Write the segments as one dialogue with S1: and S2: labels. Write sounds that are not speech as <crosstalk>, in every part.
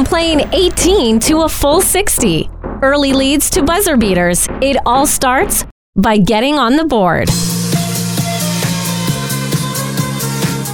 S1: From playing 18 to a full 60, early leads to buzzer beaters, it all starts by getting on the board.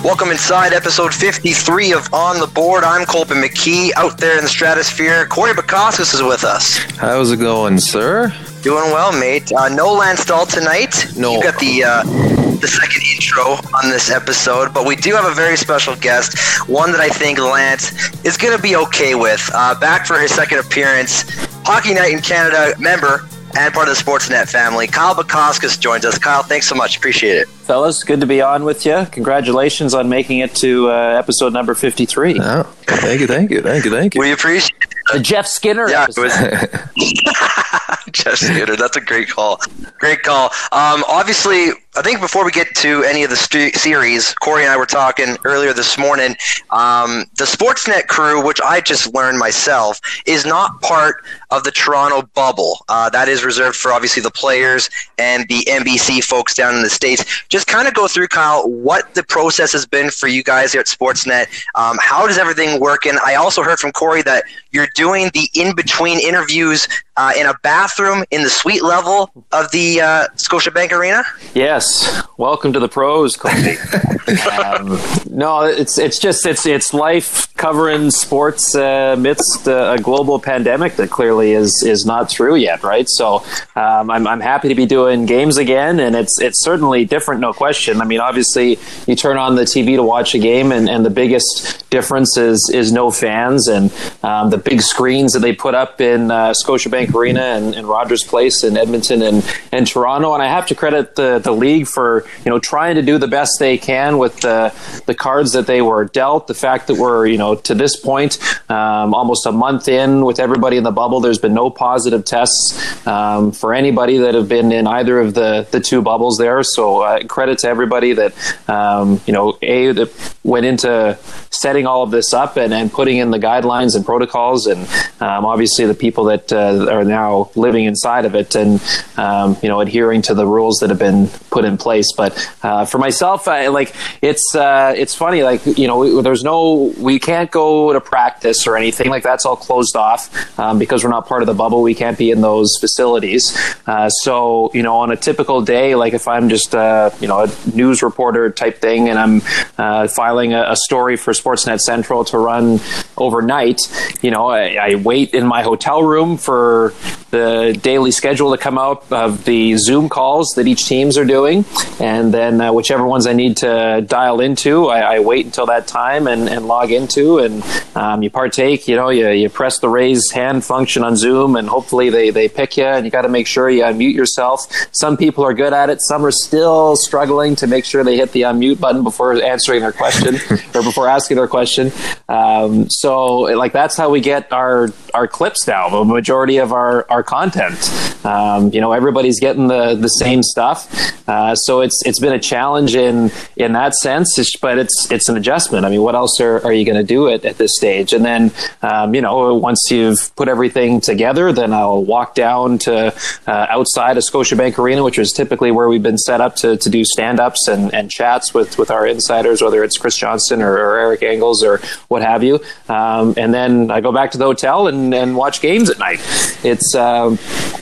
S2: Welcome inside episode 53 of On the Board. I'm Colton McKee out there in the stratosphere. Corey Bukauskas is with us.
S3: How's it going, sir?
S2: Doing well, mate. Uh, no Lance Dahl tonight.
S3: No.
S2: You got the uh, the second intro on this episode, but we do have a very special guest, one that I think Lance is going to be okay with. Uh, back for his second appearance, Hockey Night in Canada member and part of the Sportsnet family. Kyle Bukauskas joins us. Kyle, thanks so much. Appreciate it.
S4: Fellas, good to be on with you. Congratulations on making it to uh, episode number 53.
S3: Oh, thank you, thank you, thank you, thank you.
S2: We appreciate
S4: The Jeff Skinner
S2: Yeah, it was <laughs> <laughs> Jeff Skinner. That's a great call. Great call. Um, obviously, I think before we get to any of the stu- series, Corey and I were talking earlier this morning. Um, the Sportsnet crew, which I just learned myself, is not part of the Toronto bubble. Uh, that is reserved for obviously the players and the NBC folks down in the states. Just kind of go through, Kyle, what the process has been for you guys here at Sportsnet. Um, how does everything work? And I also heard from Corey that you're doing the in between interviews uh, in a bathroom in the suite level of the uh, Scotiabank Arena.
S4: Yes, welcome to the pros, Cody. <laughs> um, no, it's it's just it's it's life covering sports uh, amidst uh, a global pandemic that clearly is is not through yet, right? So um, I'm I'm happy to be doing games again, and it's it's certainly different, no question. I mean, obviously, you turn on the TV to watch a game, and, and the biggest difference is is no fans and um, the big screens that they put up in uh, Scotiabank Arena and, and Rogers Place in Edmonton and, and Toronto. And I have to credit the, the league for you know trying to do the best they can with the the cards that they were dealt. The fact that we're you know to this point um, almost a month in with everybody in the bubble, there's been no positive tests um, for anybody that have been in either of the the two bubbles there. So uh, credit to everybody that um, you know a that went into setting all of this up and, and putting in the guidelines and protocols and um, obviously the people that uh, are now living inside of it and um, you know adhering to the rules that have been put in place. But uh, for myself I, like it's uh, it's funny like you know there's no we can't go to practice or anything. Like that's all closed off um, because we're not part of the bubble. We can't be in those facilities. Uh, so you know on a typical day like if I'm just uh, you know a news reporter type thing and I'm uh, filing a, a story for Sportsnet Central to run overnight, you know, I, I, wait in my hotel room for the daily schedule to come out of the Zoom calls that each teams are doing, and then uh, whichever ones I need to dial into, I, I wait until that time and, and log into, and um, you partake. You know, you, you press the raise hand function on Zoom, and hopefully they, they pick you, and you got to make sure you unmute yourself. Some people are good at it, some are still struggling to make sure they hit the unmute button before answering their question <laughs> or before asking their question. Um, so, like that's how we get our our clips now. The majority of our our content. Um, you know, everybody's getting the the same stuff. Uh, so it's it's been a challenge in in that sense, but it's it's an adjustment. I mean, what else are, are you going to do it at this stage? And then, um, you know, once you've put everything together, then I'll walk down to uh, outside of Scotiabank Arena, which is typically where we've been set up to, to do stand ups and, and chats with with our insiders, whether it's Chris Johnston or, or Eric Engels or what have you. Um, and then I go back to the hotel and, and watch games at night. It's um,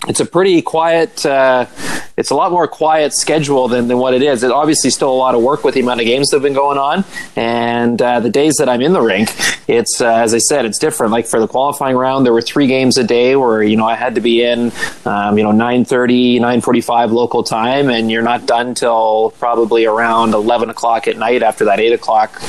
S4: it's a pretty quiet. Uh, it's a lot more quiet schedule than, than what it is. It obviously still a lot of work with the amount of games that have been going on, and uh, the days that I'm in the rink, it's uh, as I said, it's different. Like for the qualifying round, there were three games a day where you know I had to be in, um, you know, 9:30, 9:45 local time, and you're not done till probably around 11 o'clock at night after that eight o'clock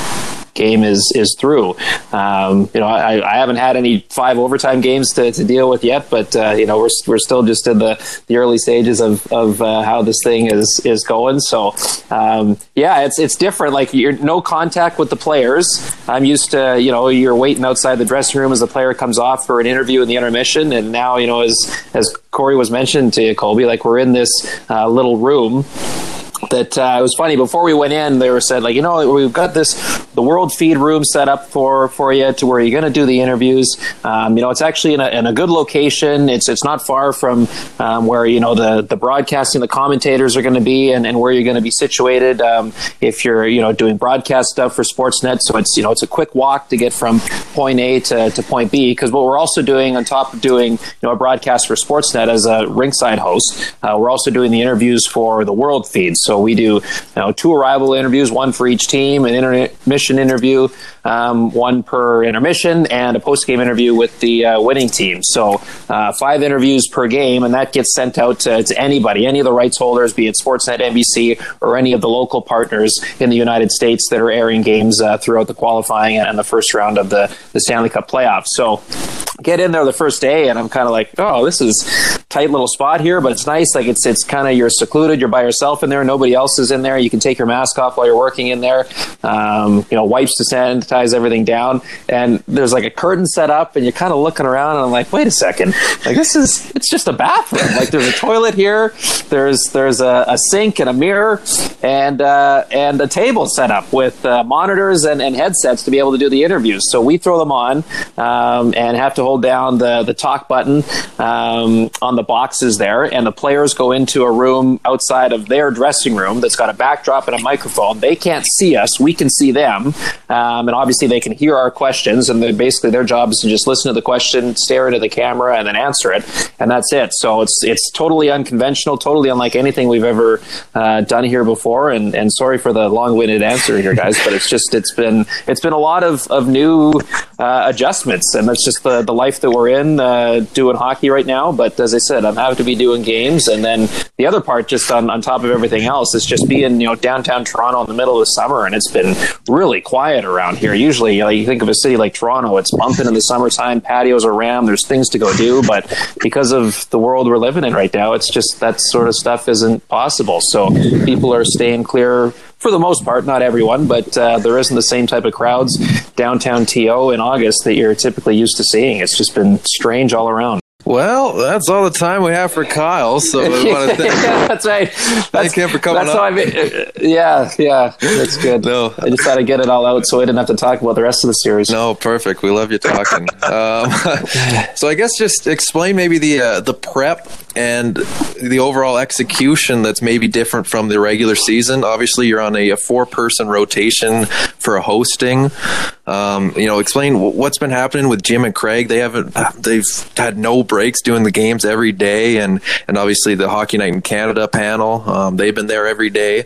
S4: game is is through. Um, you know, I, I, haven't had any five overtime games to, to deal with yet, but uh, you know, we're, we're still just in the, the early stages of, of uh, how this thing is is going. So um, yeah, it's it's different. Like you're no contact with the players. I'm used to you know you're waiting outside the dressing room as the player comes off for an interview in the intermission, and now you know as as Corey was mentioned to you, Colby, like we're in this uh, little room that uh, it was funny before we went in they were said like you know we've got this the world feed room set up for for you to where you're going to do the interviews. Um, you know, it's actually in a, in a, good location. It's it's not far from um, where you know the the broadcasting, the commentators are going to be, and, and where you're going to be situated. Um, if you're you know doing broadcast stuff for Sportsnet, so it's you know it's a quick walk to get from point A to, to point B. Because what we're also doing on top of doing you know a broadcast for Sportsnet as a ringside host, uh, we're also doing the interviews for the world feed. So we do you know two arrival interviews, one for each team, an intermission interview, um, one per intermission, and a post game interview with the uh, winning team. So uh, five interviews per game, and that gets sent out to, to, anybody, any of the rights holders, be it Sportsnet, NBC, or any of the local partners in the United States that are airing games uh, throughout the qualifying and the first round of the, the Stanley Cup playoffs. So get in there the first day, and I'm kind of like, oh, this is tight little spot here, but it's nice. Like it's it's kind of you're secluded, you're by yourself in there, nobody else is in there. You can take your mask off while you're working in there. Um, you know, wipes to everything down, and there's like a curtain set up, and you're kind of looking around, and I'm like, wait a second, like this is it's just a bathroom. Like there's a toilet here, there's there's a, a sink and a mirror, and uh, and a table set up with uh, monitors and, and headsets to be able to do the interviews. So we throw them on um, and have to hold down the the talk button um, on the boxes there, and the players go into a room outside of their dressing room that's got a backdrop and a microphone. They can't see us; we can see them, um, and obviously they can hear our questions. And basically, their job is to just listen to the question, stare into the camera, and then answer it, and that's it. So it's it's totally unconventional, totally unlike anything we've ever uh, done here before. And and sorry for the long-winded answer here, guys, but it's just it's been it's been a lot of of new uh, adjustments, and that's just the the life that we're in uh, doing hockey right now. But as I said, I'm happy to be doing games, and then the other part, just on, on top of everything else, is just being you know downtown Toronto in the middle of the summer, and it's been really quiet around here. Usually, you, know, you think of a city like Toronto, it's bumping in the summertime, patios are rammed, there's things to go do, but because of the world we're living in right now, it's just that sort of stuff isn't possible. So people are staying clear for the most part, not everyone, but uh, there isn't the same type of crowds downtown TO in August that you're typically used to seeing. It's just been strange all around.
S3: Well, that's all the time we have for Kyle. So we want to <laughs> thank
S4: yeah, that's right.
S3: That's, thank him for coming
S4: that's
S3: up.
S4: I mean, yeah, yeah, that's good. No, I just had to get it all out so I didn't have to talk about the rest of the series.
S3: No, perfect. We love you talking. <laughs> um, <laughs> so I guess just explain maybe the uh, the prep and the overall execution that's maybe different from the regular season. Obviously, you're on a, a four person rotation for a hosting. Um, you know, explain what's been happening with Jim and Craig. They haven't, they've had no breaks doing the games every day, and and obviously the Hockey Night in Canada panel. Um, they've been there every day,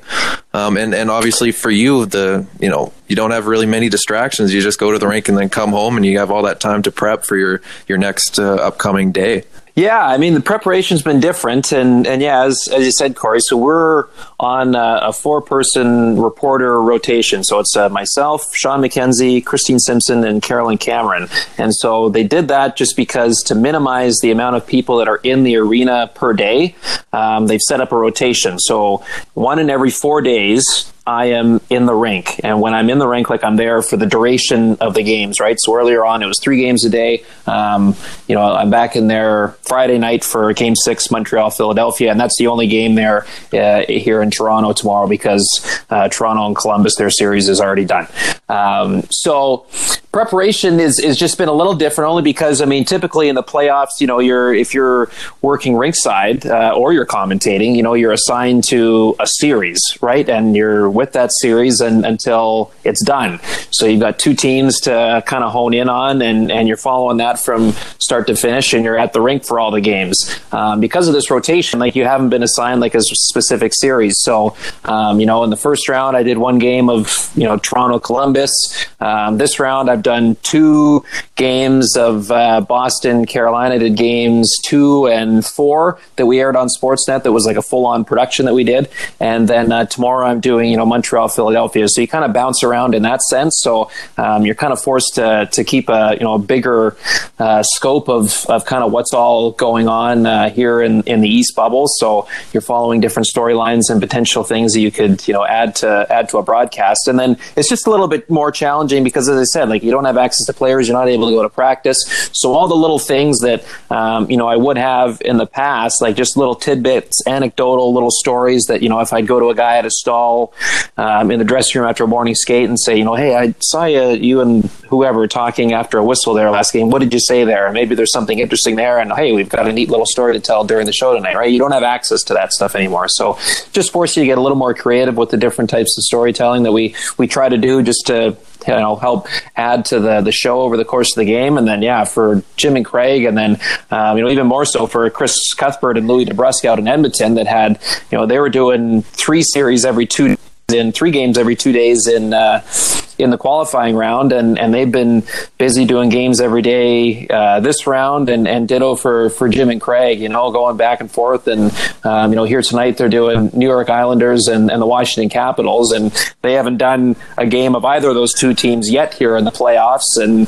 S3: um, and and obviously for you, the you know you don't have really many distractions. You just go to the rink and then come home, and you have all that time to prep for your your next uh, upcoming day.
S4: Yeah, I mean the preparation's been different, and and yeah, as as you said, Corey. So we're on a, a four-person reporter rotation. So it's uh, myself, Shawn McKenzie, Christine Simpson, and Carolyn Cameron. And so they did that just because to minimize the amount of people that are in the arena per day, um, they've set up a rotation. So one in every four days, I am in the rink. And when I'm in the rink, like I'm there for the duration of the games, right? So earlier on, it was three games a day. Um, you know, I'm back in there Friday night for game six, Montreal, Philadelphia. And that's the only game there uh, here in Toronto tomorrow because uh, Toronto and Columbus, their series is already done. Um, so preparation is, is just been a little different only because, I mean, typically in the playoffs, you know, you're, if you're working rinkside uh, or you're commentating, you know, you're assigned to a series, right? And you're with that series and, until it's done. So you've got two teams to kind of hone in on, and, and you're following that from start to finish, and you're at the rink for all the games. Um, because of this rotation, like you haven't been assigned like a specific series. So, um, you know, in the first round, I did one game of, you know, Toronto Columbus. Um, this round, I've done two games of uh, Boston Carolina. Did games two and four that we aired on Sportsnet that was like a full on production that we did. And then uh, tomorrow, I'm doing, you know, Montreal, Philadelphia. So you kind of bounce around in that sense. So um, you're kind of forced to, to keep a you know a bigger uh, scope of, of kind of what's all going on uh, here in, in the East bubble. So you're following different storylines and potential things that you could you know add to add to a broadcast. And then it's just a little bit more challenging because, as I said, like you don't have access to players, you're not able to go to practice. So all the little things that um, you know I would have in the past, like just little tidbits, anecdotal little stories that you know if I'd go to a guy at a stall um, in the dressing room after a morning skate and say, you know, hey, I saw you, you and whoever talking after a whistle there last game. What did you say there? maybe there's something interesting there, and hey, we've got a neat little story to tell during the show tonight, right? You don't have access to that stuff anymore, so just force you to get a little more creative with the different types of storytelling that we we try to do just to you know help add to the the show over the course of the game. And then yeah for Jim and Craig and then um, you know even more so for Chris Cuthbert and Louis DeBrusk out in Edmonton that had you know they were doing three series every two in three games every two days in uh, in the qualifying round, and, and they've been busy doing games every day uh, this round, and, and ditto for, for Jim and Craig, you know, going back and forth. And, um, you know, here tonight they're doing New York Islanders and, and the Washington Capitals, and they haven't done a game of either of those two teams yet here in the playoffs. And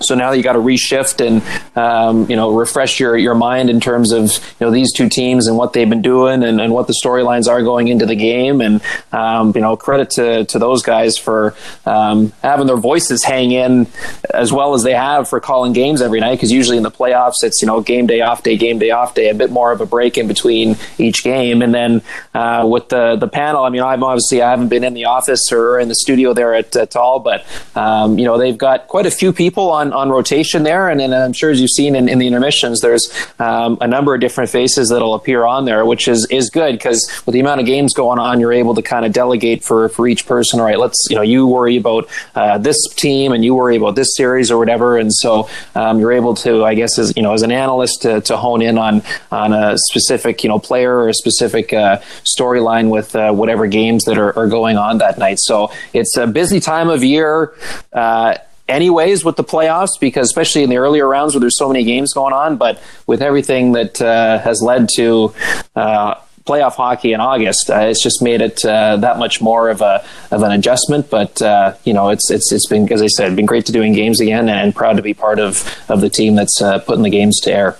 S4: so now you got to reshift and um, you know refresh your, your mind in terms of you know these two teams and what they've been doing and, and what the storylines are going into the game. And um, you know credit to, to those guys for um, having their voices hang in as well as they have for calling games every night. Because usually in the playoffs, it's you know game day off day, game day off day, a bit more of a break in between each game. And then uh, with the the panel, I mean, I'm obviously I haven't been in the office or in the studio there at, at all, but um, you know they've got quite a few people on on rotation there. And, and I'm sure as you've seen in, in the intermissions, there's um, a number of different faces that'll appear on there, which is is good because with the amount of games going on, you're able to kind of delegate for for each person. All right, let's you know you worry about uh, this team and you worry about this series or whatever, and so um, you're able to, I guess, as you know, as an analyst, to, to hone in on on a specific you know player or a specific uh, storyline with uh, whatever games that are, are, going on that night. So it's a busy time of year. Uh, anyways with the playoffs because especially in the earlier rounds where there's so many games going on but with everything that uh, has led to uh, playoff hockey in August. Uh, it's just made it uh, that much more of a of an adjustment. But uh, you know, it's it's it's been as I said, been great to doing games again, and, proud to be part of of the team that's uh, putting the games to air.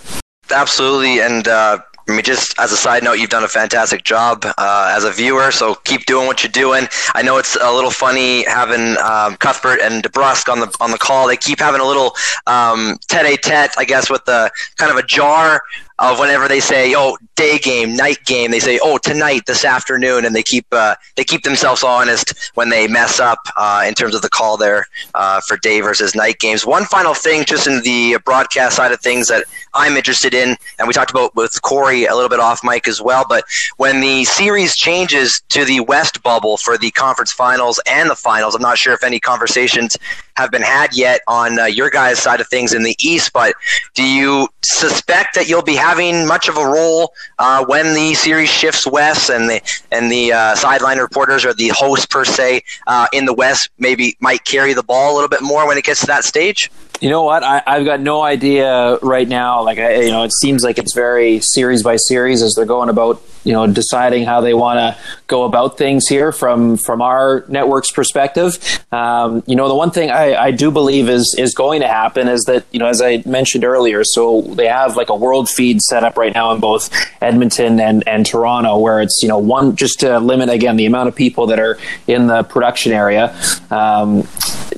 S2: Absolutely, and uh, I mean, just as a side note, you've done a fantastic job uh, as a viewer, so keep doing what you're doing. I know it's a little funny having um, Cuthbert and DeBrusk on the on the call. They keep having a little um, tete-a-tete, I guess, with the kind of a jar of whenever they say, "Oh, day game, night game," they say, "Oh, tonight, this afternoon," and they keep uh, they keep themselves honest when they mess up uh, in terms of the call there uh, for day versus night games. One final thing, just in the broadcast side of things that I'm interested in, and we talked about with Corey a little bit off mic as well. But when the series changes to the West bubble for the conference finals and the finals, I'm not sure if any conversations have been had yet on uh, your guys' side of things in the East. But do you suspect that you'll be having much of a role uh, when the series shifts west and the and the uh, sideline reporters or the host per se uh, in the West maybe might carry the ball a little bit more when it gets to that stage?
S4: You know what? I, have got no idea right now. Like, I, you know, it seems like it's very series by series as they're going about, you know, deciding how they want to go about things here from from our network's perspective. Um, you know, the one thing I, I do believe is is going to happen is that you know, as I mentioned earlier, so they have like a world feed set up right now in both Edmonton and and Toronto, where it's you know one just to limit again the amount of people that are in the production area. Um,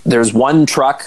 S4: there's one truck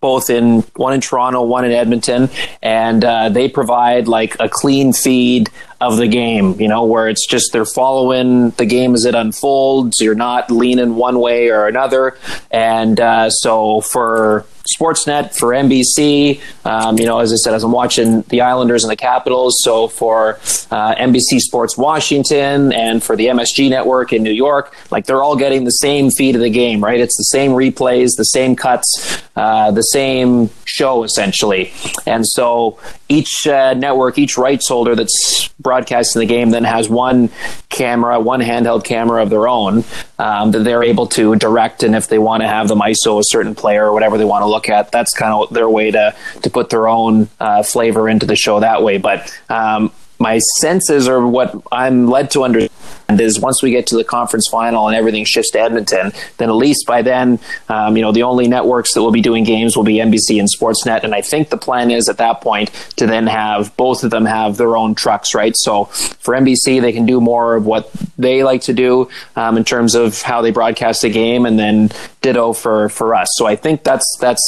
S4: both in one in Toronto, one in Edmonton, and uh, they provide like a clean feed of the game, you know, where it's just they're following the game as it unfolds. You're not leaning one way or another. And uh, so for Sportsnet, for NBC, um, you know, as I said, as I'm watching the Islanders and the Capitals, so for uh, NBC Sports Washington and for the MSG network in New York, like they're all getting the same feed of the game, right? It's the same replays, the same cuts, uh, the same show essentially. And so each uh, network, each rights holder that's broadcasting the game then has one camera, one handheld camera of their own um, that they're able to direct. And if they want to have them ISO a certain player or whatever they want to look at, that's kind of their way to to put their own uh, flavor into the show that way. But um, my senses are what I'm led to understand is once we get to the conference final and everything shifts to Edmonton, then at least by then, um, you know, the only networks that will be doing games will be NBC and Sportsnet. And I think the plan is at that point to then have both of them have their own trucks, right? So for NBC, they can do more of what they like to do um, in terms of how they broadcast a game, and then ditto for for us. So I think that's that's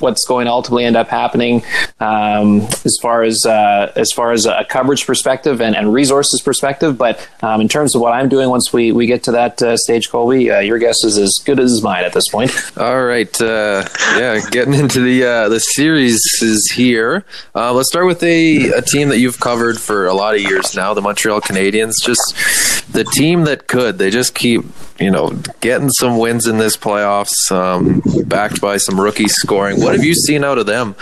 S4: what's going to ultimately end up happening um, as far as uh, as far as a coverage perspective and, and resources perspective. But um, in terms of what I'm doing once we, we get to that uh, stage, Colby, uh, your guess is as good as mine at this point. <laughs>
S3: All right, uh, yeah, getting into the uh, the series is here. Uh, let's start with a, a team that you've covered for a lot of years now, the Montreal Canadiens. Just the team that could. They just keep you know, getting some wins in this playoffs, um, backed by some rookie scoring. What have you seen out of them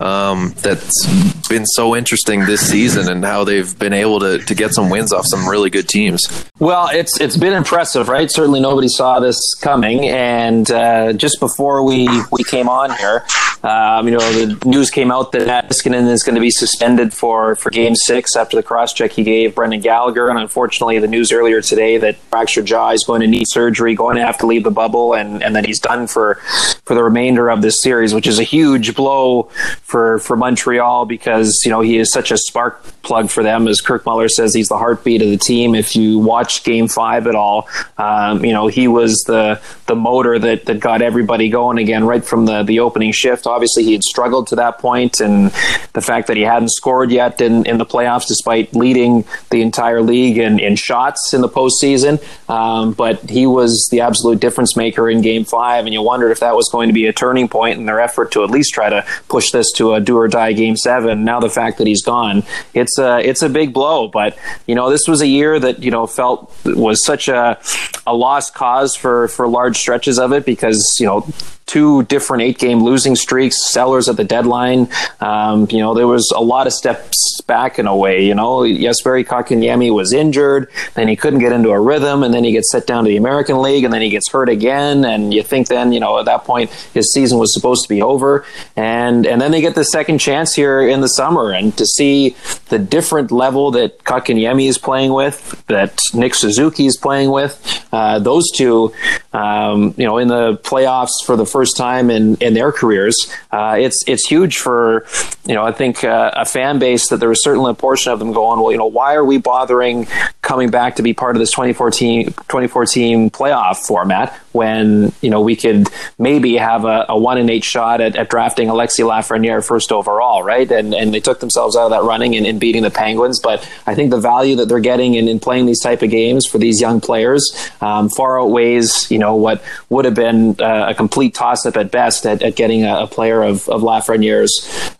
S3: um, that's been so interesting this season, and how they've been able to, to get some wins off some really good teams?
S4: Well, it's it's been impressive, right? Certainly, nobody saw this coming, and uh, just before we we came on here, um, you know, the news came out that Niskanen is going to be suspended for for Game Six after the cross check he gave Brendan Gallagher, and unfortunately, the news earlier today that fractured jaw is going to need surgery, going to have to leave the bubble, and, and then he's done for for the remainder of this series, which is a huge blow for for Montreal because you know he is such a spark plug for them. As Kirk Muller says, he's the heartbeat of the team. If you watch Game Five at all, um, you know he was the the motor that that got everybody going again right from the the opening shift. Obviously, he had struggled to that point, and the fact that he hadn't scored yet in, in the playoffs, despite leading the entire league in, in shots in the postseason. Um, but he was the absolute difference maker in Game Five, and you wondered if that was going to be a turning point in their effort to at least try to push this to a do or die Game Seven. Now the fact that he's gone, it's a it's a big blow. But you know, this was a year that you know felt was such a a lost cause for for large stretches of it because you know two different eight game losing streaks, sellers at the deadline. Um, you know, there was a lot of steps back in a way. You know, yes, Jesperi Kotkaniemi was injured, then he couldn't get into a rhythm, and then he gets sent down to the American League, and then he gets hurt again. And you think then, you know, at that point his season was supposed to be over, and and then they get the second chance here in the summer, and to see the different level that Kotkaniemi is playing with, that Nick Suzuki is playing with, uh, those two, um, you know, in the playoffs for the first time in, in their careers. Uh, it's it's huge for you know I think uh, a fan base that there was certainly a portion of them going well you know why are we bothering coming back to be part of this 2014 2014 playoff format when you know we could maybe have a, a one in eight shot at, at drafting Alexi Lafreniere first overall right and and they took themselves out of that running and, in beating the Penguins but I think the value that they're getting in, in playing these type of games for these young players um, far outweighs you know what would have been uh, a complete toss up at best at, at getting a, a, player of, of Lafreniere's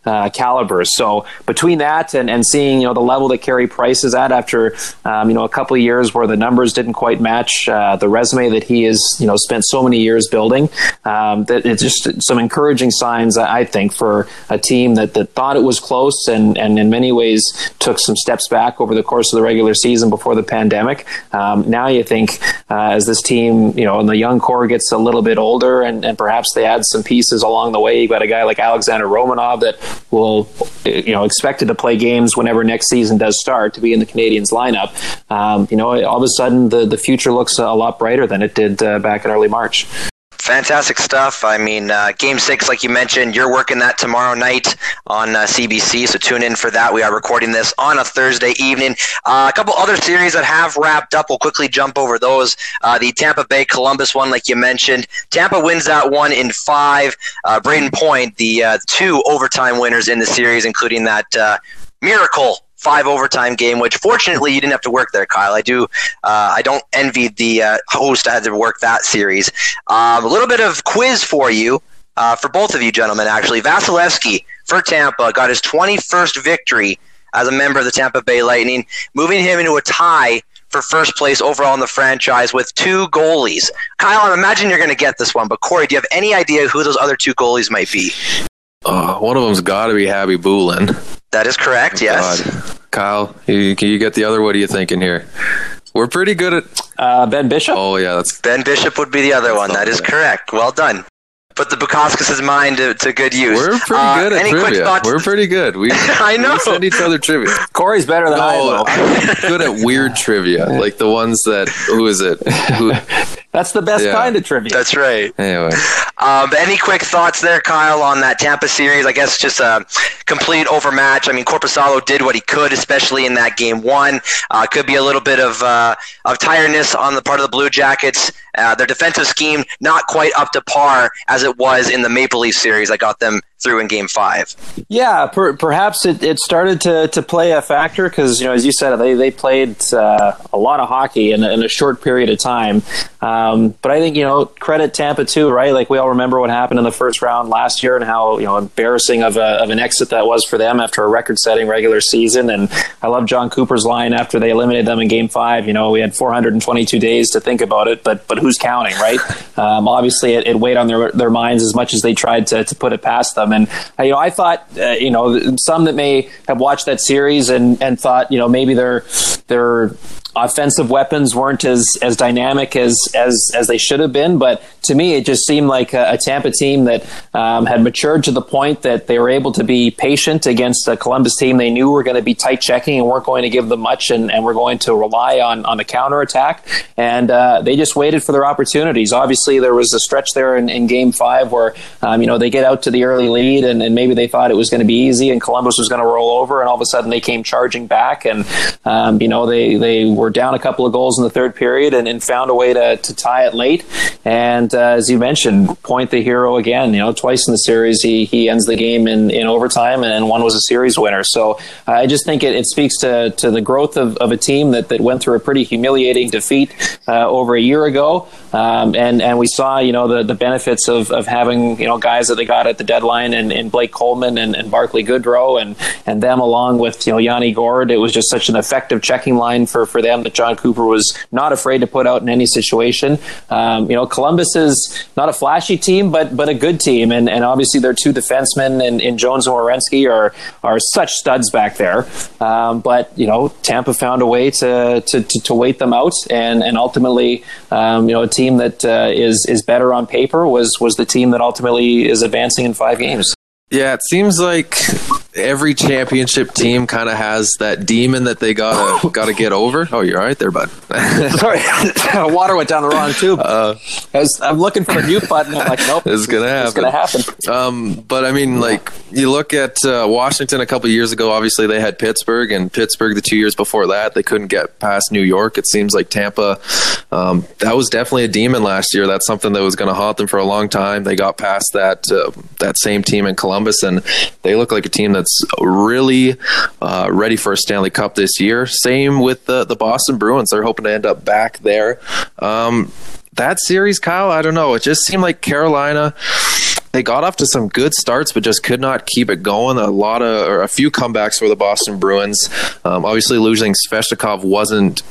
S4: uh, caliber. So between that and, and seeing you know the level that Carey Price is at after um, you know a couple of years where the numbers didn't quite match uh, the resume that he has you know spent so many years building, um, that it's just some encouraging signs I think for a team that, that thought it was close and, and in many ways took some steps back over the course of the regular season before the pandemic. Um, now you think uh, as this team you know and the young core gets a little bit older and, and perhaps perhaps they add some pieces along the way. You've got a guy like Alexander Romanov that will, you know, expected to play games whenever next season does start to be in the Canadiens lineup. Um, you know, all of a sudden the, the future looks a lot brighter than it did uh, back in early March.
S2: Fantastic stuff. I mean, uh, Game Six, like you mentioned, you're working that tomorrow night on uh, CBC, so tune in for that. We are recording this on a Thursday evening. Uh, a couple other series that have wrapped up. We'll quickly jump over those. Uh, the Tampa Bay Columbus one, like you mentioned, Tampa wins that one in five. Uh, Brayden Point, the uh, two overtime winners in the series, including that miracle five overtime game, which fortunately you didn't have to work there, Kyle. I do. Uh, I don't envy the uh, host. I had to work that series. Um, a little bit of quiz for you, uh, for both of you gentlemen. Actually, Vasilevskiy for Tampa got his 21st victory as a member of the Tampa Bay Lightning, moving him into a tie for first place overall in the franchise with two goalies. Kyle, I'm imagining you're going to get this one, but Corey, do you have any idea who those other two goalies might be?
S3: Uh, one of them's got to be Khabibulin.
S2: That is correct. Oh, yes.
S3: God. Kyle, you, can you get the other? What are you thinking here? We're pretty good at
S4: uh, Ben Bishop.
S3: Oh yeah, that's
S2: Ben Bishop would be the other one. That is correct. Well done. Put the Bukauskas' mind to, to, good use.
S3: We're pretty uh, good at trivia. We're pretty good. We <laughs>
S2: I know. We
S3: send each other trivia.
S4: Corey's better than no, I.
S3: I'm good at weird trivia, like the ones that who is it? Who, <laughs>
S4: That's the best
S3: Yeah.
S4: kind of trivia.
S2: That's right.
S3: Anyway,
S2: Um, any quick thoughts there, Kyle, on that Tampa series? I guess just a complete overmatch. I mean, Korpisalo did what he could, especially in that game one. Uh, could be a little bit of uh, of tiredness on the part of the Blue Jackets. Uh, their defensive scheme not quite up to par as it was in the Maple Leaf series. I got them through in Game Five.
S4: Yeah, per, perhaps it, it started to, to play a factor because, you know, as you said, they, they played uh, a lot of hockey in, a- in a short period of time. Um, but I think, you know, credit Tampa too, right? Like we all remember what happened in the first round last year and how, you know, embarrassing of, a, of an exit that was for them after a record setting regular season. And I love Jon Cooper's line after they eliminated them in game five. You know, we had 422 days to think about it, but but who's counting, right? <laughs> Um, obviously, it, it weighed on their, their minds as much as they tried to, to put it past them. And, uh, you know, I thought, uh, you know, some that may have watched that series and, and thought, you know, maybe they're, they're, offensive weapons weren't as as dynamic as as as they should have been. But to me, it just seemed like a, a Tampa team that um, had matured to the point that they were able to be patient against a Columbus team they knew were going to be tight checking and weren't going to give them much, and, and were going to rely on on a counter attack. And uh, they just waited for their opportunities. Obviously, there was a stretch there in, in Game Five where um, you know they get out to the early lead, and, and maybe they thought it was going to be easy, and Columbus was going to roll over, and all of a sudden they came charging back, and um, you know they they were down a couple of goals in the third period, and, and found a way to, to tie it late. And uh, as you mentioned, point the hero again. You know, twice in the series he he ends the game in, in overtime, and one was a series winner. So I just think it, it speaks to to the growth of, of a team that, that went through a pretty humiliating defeat uh, over a year ago. Um, and and we saw you know the, the benefits of, of having you know guys that they got at the deadline and, and Blake Coleman and, and Barclay Goodrow and and them along with you know Yanni Gourde. It was just such an effective checking line for, for them that Jon Cooper was not afraid to put out in any situation. Um, you know Columbus is not a flashy team, but but a good team, and, and obviously their two defensemen in Jones and Werenski are are such studs back there. Um, but you know Tampa found a way to to, to, to wait them out, and and ultimately um, you know a team that uh, is is better on paper was was the team that ultimately is advancing in five games.
S3: yeah, it seems like every championship team kind of has that demon that they gotta <laughs> gotta get over. Oh, you're all right there, bud. <laughs> <laughs>
S4: Sorry, water went down the wrong tube.
S3: Uh,
S4: I was, I'm looking for a mute button. I'm like, nope,
S3: It's gonna happen.
S4: It's gonna happen.
S3: Um, but I mean, like you look at uh, Washington a couple years ago. Obviously, they had Pittsburgh, and Pittsburgh the two years before that they couldn't get past New York. It seems like Tampa. Um, that was definitely a demon last year. That's something that was going to haunt them for a long time. They got past that uh, that same team in Columbus, and they look like a team that's really uh, ready for a Stanley Cup this year. Same with the the Boston Bruins. They're hoping to end up back there. Um, that series, Kyle, I don't know. It just seemed like Carolina. They got off to some good starts, but just could not keep it going. A lot of, or a few comebacks for the Boston Bruins. Um, obviously, losing Svechnikov wasn't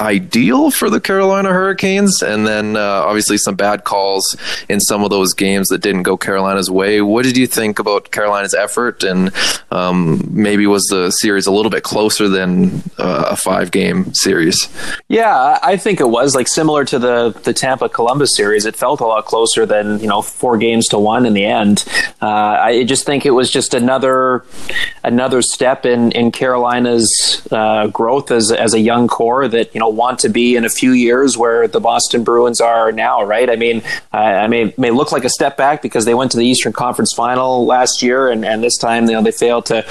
S3: ideal for the Carolina Hurricanes, and then uh, obviously some bad calls in some of those games that didn't go Carolina's way. What did you think about Carolina's effort, and um, maybe was the series a little bit closer than uh, a five-game series?
S4: Yeah, I- I think it was like similar to the the Tampa Columbus series. It felt a lot closer than you know four games to one in the end. Uh, I just think it was just another another step in in Carolina's uh, growth as as a young core that you know want to be in a few years where the Boston Bruins are now. Right? I mean, I may may look like a step back because they went to the Eastern Conference Final last year, and, and this time you know they failed to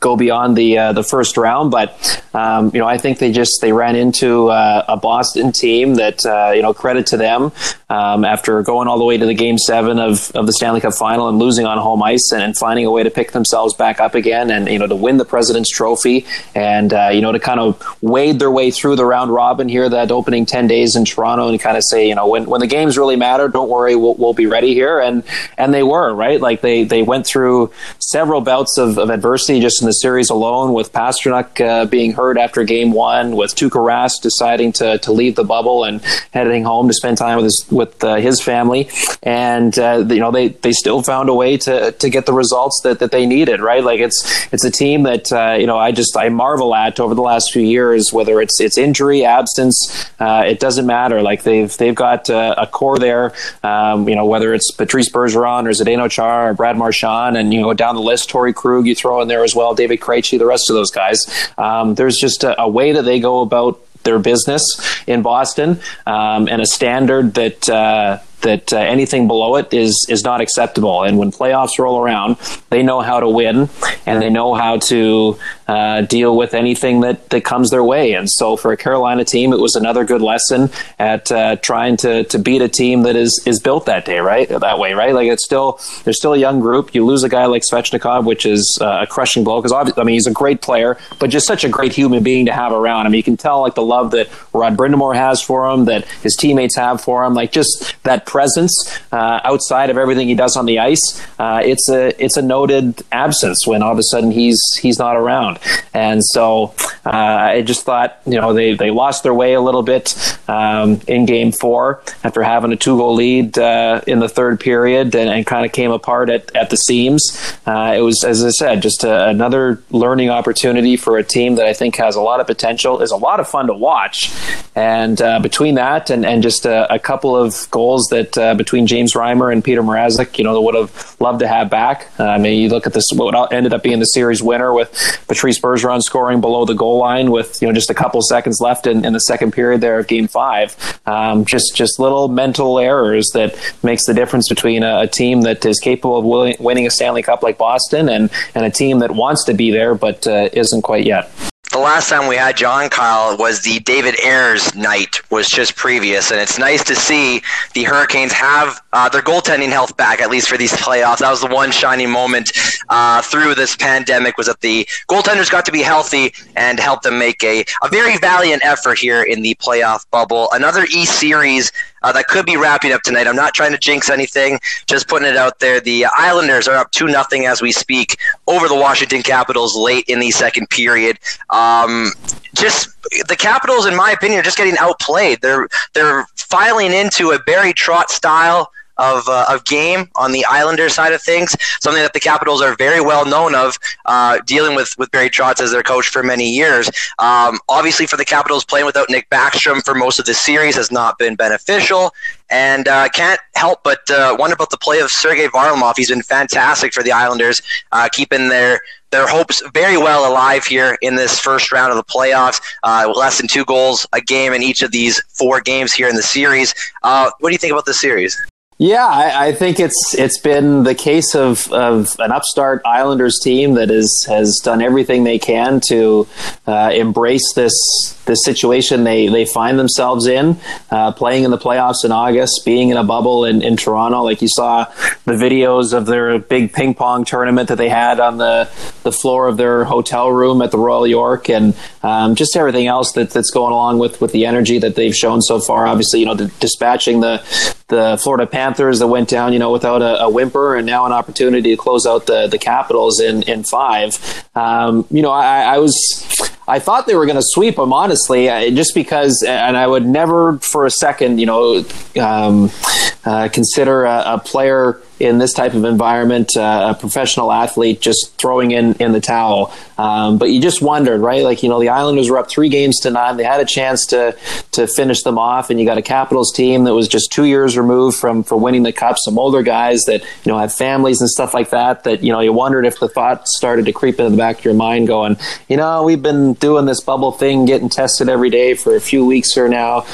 S4: go beyond the uh, the first round. But um, you know, I think they just they ran into uh, a Boston team that uh, you know credit to them um, after going all the way to the game seven of, of the Stanley Cup final and losing on home ice and, and finding a way to pick themselves back up again and you know to win the President's Trophy and uh, you know to kind of wade their way through the round robin here that opening ten days in Toronto and kind of say you know when when the games really matter, don't worry, we'll, we'll be ready here and and they were right like they they went through several bouts of, of adversity just the series alone with Pastrnak uh, being hurt after game one, with Tuukka Rask deciding to, to leave the bubble and heading home to spend time with his with uh, his family, and uh, you know they, they still found a way to, to get the results that, that they needed. Right, like it's it's a team that uh, you know I just I marvel at over the last few years. Whether it's it's injury, absence, uh, it doesn't matter. Like they've they've got a core there. Um, you know whether it's Patrice Bergeron or Zdeno Chara or Brad Marchand, and you know down the list, Torey Krug you throw in there as well, David Krejci, the rest of those guys. Um, there's just a, a way that they go about their business in Boston um, and a standard that. Uh, that uh, anything below it is is not acceptable. And when playoffs roll around, they know how to win and they know how to uh, deal with anything that, that comes their way. And so for a Carolina team, it was another good lesson at uh, trying to, to beat a team that is is built that day, right? That way, right? Like it's still there's still a young group. You lose a guy like Svechnikov, which is uh, a crushing blow because I mean he's a great player, but just such a great human being to have around. I mean you can tell like the love that Rod Brind'Amour has for him, that his teammates have for him, like just that presence uh, outside of everything he does on the ice. Uh, it's a it's a noted absence when all of a sudden he's he's not around, and so uh, I just thought you know they they lost their way a little bit um, in Game Four after having a two goal lead uh, in the third period and, and kind of came apart at, at the seams. Uh, it was as I said just a, another learning opportunity for a team that I think has a lot of potential. is a lot of fun to watch, and uh, between that and and just a, a couple of goals that uh, between James Reimer and Peter Mrazek, you know, would have loved to have back. Uh, I mean, you look at this, what ended up being the series winner with Patrice Bergeron scoring below the goal line with, you know, just a couple seconds left in, in the second period there of game five. Um, just, just little mental errors that makes the difference between a, a team that is capable of willing, winning a Stanley Cup like Boston and, and a team that wants to be there but uh, isn't quite yet
S2: the last time we had John Kyle was the David Ayres night was just previous, and it's nice to see the Hurricanes have uh, their goaltending health back at least for these playoffs. That was the one shining moment uh, through this pandemic was that the goaltenders got to be healthy and help them make a, a very valiant effort here in the playoff bubble. Another E series uh, that could be wrapping up tonight. I'm not trying to jinx anything, just putting it out there. The Islanders are up 2 nothing as we speak over the Washington Capitals late in the second period. Um, just the Capitals, in my opinion, are just getting outplayed. They're they're filing into a Barry Trotz style of, uh, of game on the Islander side of things, something that the Capitals are very well known of, uh, dealing with, with Barry Trotz as their coach for many years. Um, obviously, for the Capitals, playing without Nick Backstrom for most of the series has not been beneficial. And uh, can't help but uh, wonder about the play of Sergei Varlamov. He's been fantastic for the Islanders, uh, keeping their their hopes very well alive here in this first round of the playoffs. Uh, less than two goals a game in each of these four games here in the series. Uh, what do you think about this series?
S4: Yeah, I, I, think it's it's been the case of, of an upstart Islanders team that is has done everything they can to uh, embrace this this situation they, they find themselves in, uh, playing in the playoffs in August, being in a bubble in, in Toronto. Like you saw the videos of their big ping pong tournament that they had on the, the floor of their hotel room at the Royal York, and um, just everything else that, that's going along with, with the energy that they've shown so far. Obviously, you know, dispatching the the Florida Panthers that went down, you know, without a, a, whimper, and now an opportunity to close out the the Capitals in in five. Um, you know, I, I was I thought they were going to sweep them, honestly, uh, just because, and I would never for a second, you know, um, uh, consider a, a, player in this type of environment, uh, a professional athlete, just throwing in, in the towel. Um, but you just wondered, right? Like, you know, the Islanders were up three games to none. They had a chance to, to finish them off. And you got a Capitals team that was just two years removed from, from winning the Cup. Some older guys that, you know, have families and stuff like that, that, you know, you wondered if the thought started to creep into the back of your mind going, you know, we've been doing this bubble thing, getting tested every day for a few weeks here now.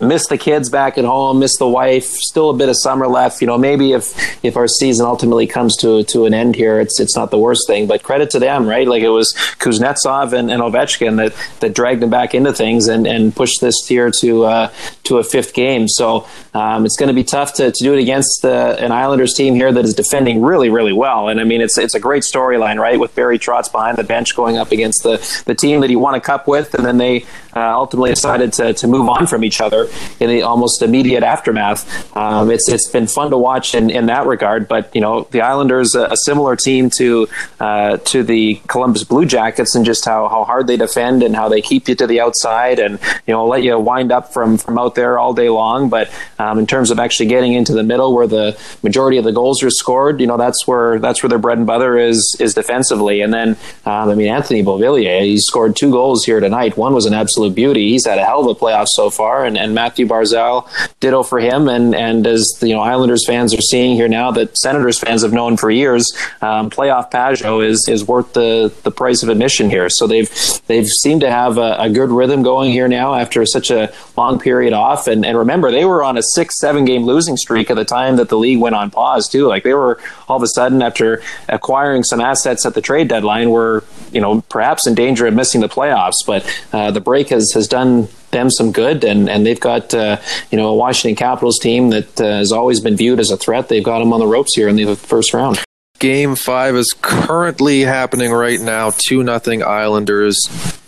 S4: Miss the kids back at home, miss the wife, still a bit of summer left. You know, maybe if, if our season ultimately comes to, to an end here, it's, it's not the worst thing, but credit to them, right? Like, it was Kuznetsov and, and Ovechkin that, that dragged them back into things and, and pushed this tier to uh, to a fifth game. So um, it's going to be tough to, to do it against uh, an Islanders team here that is defending really, really well. And I mean, it's it's a great storyline, right? With Barry Trotz behind the bench going up against the, the team that he won a cup with, and then they uh, ultimately decided to, to move on from each other in the almost immediate aftermath. Um, it's it's been fun to watch in, in that regard. But you know, the Islanders, a, a similar team to uh, to the Columbus Blue Jackets, and just how, how hard they defend and how they keep you to the outside, and you know, let you wind up from from out there all day long. But um, in terms of actually getting into the middle where the majority of the goals are scored, you know, that's where that's where their bread and butter is is defensively. And then, um, I mean, Anthony Beauvillier, he scored two goals here tonight. One was an absolute absolute beauty. He's had a hell of a playoff so far, and, and Mathew Barzal, ditto for him. And and as you know, Islanders fans are seeing here now that Senators fans have known for years, um, playoff Pageau is is worth the the price of admission here. So they've they've seemed to have a, a good rhythm going here now after such a long period off. And and remember, they were on a six seven game losing streak at the time that the league went on pause too. Like they were all of a sudden after acquiring some assets at the trade deadline, were you know perhaps in danger of missing the playoffs. But uh, the break has has done them some good, and, and they've got uh, you know a Washington Capitals team that uh, has always been viewed as a threat. They've got them on the ropes here in the first round.
S3: Game five is currently happening right now. Two nothing Islanders.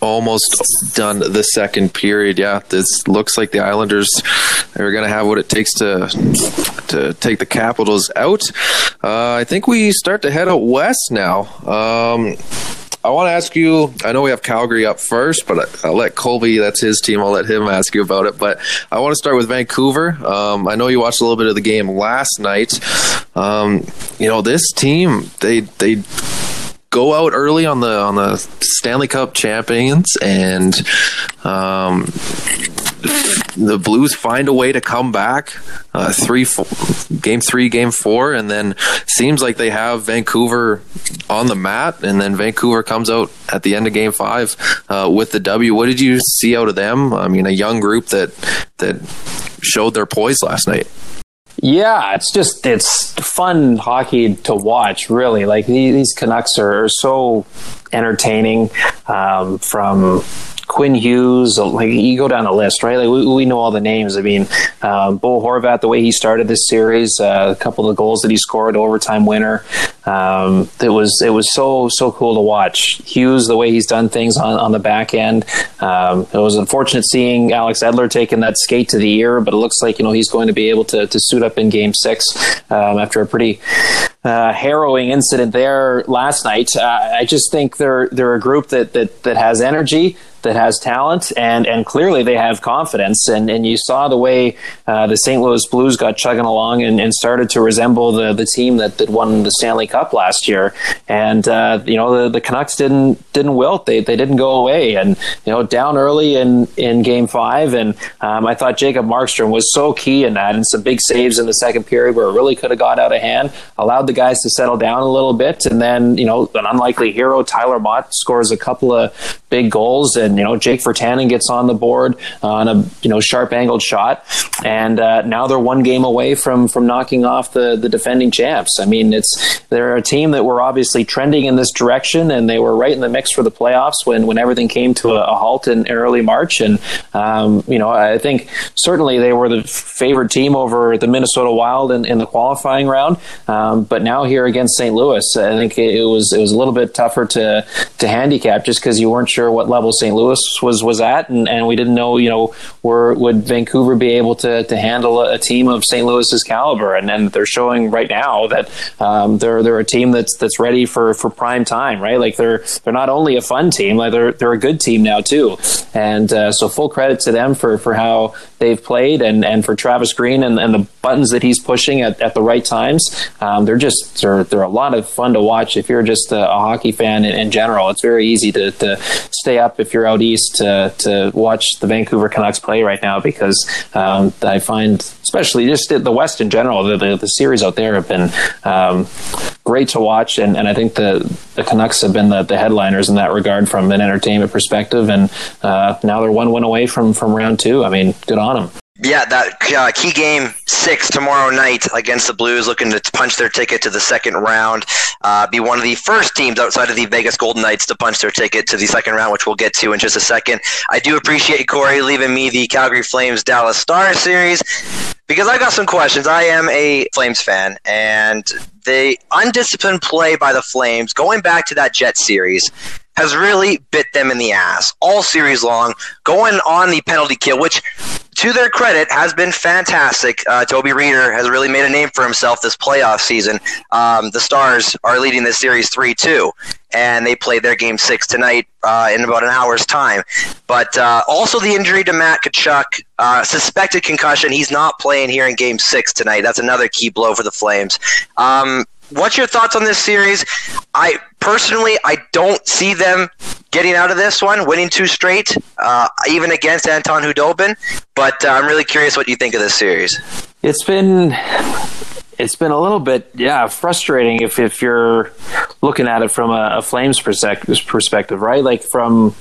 S3: Almost done the second period. Yeah, this looks like the Islanders are going to have what it takes to to take the Capitals out. Uh, I think we start to head out west now. Um, I want to ask you. I know we have Calgary up first, but I'll let Colby. That's his team. I'll let him ask you about it. But I want to start with Vancouver. Um, I know you watched a little bit of the game last night. Um, you know this team. They they go out early on the on the Stanley Cup champions and um, the Blues find a way to come back uh, three four, game three game four and then seems like they have Vancouver on the mat and then Vancouver comes out at the end of game five uh, with the W what did you see out of them I mean a young group that that showed their poise last night
S4: yeah, it's just it's fun hockey to watch. Really, like these Canucks are so entertaining. Um, from Quinn Hughes, like you go down the list, right? Like we, we know all the names. I mean, um, Bo Horvat, the way he started this series, uh, a couple of goals that he scored, overtime winner. Um, it was it was so so cool to watch. Hughes, the way he's done things on, on the back end. Um, it was unfortunate seeing Alex Edler taking that skate to the ear, but it looks like you know he's going to be able to, to suit up in Game Six um, after a pretty uh, harrowing incident there last night. Uh, I just think they're they're a group that that that has energy that has talent and and clearly they have confidence. And and you saw the way uh, the St. Louis Blues got chugging along and, and, started to resemble the the team that, that won the Stanley Cup last year. And uh, you know the, the Canucks didn't didn't wilt. They they didn't go away. And you know down early in in game 5 and um, I thought Jacob Markstrom was so key in that and some big saves in the second period where it really could have got out of hand allowed the guys to settle down a little bit. And then you know an unlikely hero Tyler Motte scores a couple of big goals and you know, Jake Virtanen gets on the board on a you know sharp angled shot, and uh, now they're one game away from from knocking off the the defending champs. I mean, it's they're a team that were obviously trending in this direction, and they were right in the mix for the playoffs when when everything came to a, a halt in early March. And um, you know, I think certainly they were the favored team over the Minnesota Wild in, in the qualifying round. Um, but now here against St. Louis, I think it was it was a little bit tougher to to handicap just because you weren't sure what level St. Louis Louis was was at, and, and we didn't know, you know, were would Vancouver be able to to handle a, a team of St. Louis's caliber, and then they're showing right now that um, they're they're a team that's that's ready for for prime time, right? Like they're they're not only a fun team, like they're they're a good team now too, and uh, so full credit to them for for how they've played and, and for Travis Green and, and the buttons that he's pushing at, at the right times. Um, they're just they're, they're a lot of fun to watch if you're just a, a hockey fan in, in, general. It's very easy to, to stay up if you're out east to, to watch the Vancouver Canucks play right now because um, I find especially just the West in general the, the, the series out there have been um, great to watch and, and I think the the Canucks have been the, the headliners in that regard from an entertainment perspective and uh, now they're one win away from from round two. I mean good on them.
S2: Yeah, that uh, key game six tomorrow night against the Blues, looking to punch their ticket to the second round. Uh, be one of the first teams outside of the Vegas Golden Knights to punch their ticket to the second round, which we'll get to in just a second. I do appreciate Corey leaving me the Calgary Flames Dallas Stars series because I got some questions. I am a Flames fan, and the undisciplined play by the Flames, going back to that Jet series, has really bit them in the ass all series long, going on the penalty kill, which to their credit, has been fantastic. Uh, Toby Rieder has really made a name for himself this playoff season. Um, the Stars are leading this series 3 2, and they play their game six tonight uh, in about an hour's time. But uh, also the injury to Matt Tkachuk, uh, suspected concussion. He's not playing here in game six tonight. That's another key blow for the Flames. Um, what's your thoughts on this series? I personally, I don't see them getting out of this one, winning two straight, uh, even against Anton Khudobin. But uh, I'm really curious what you think of this series.
S4: It's been it's been a little bit yeah frustrating if, if you're looking at it from a, a flames perspective, right? Like from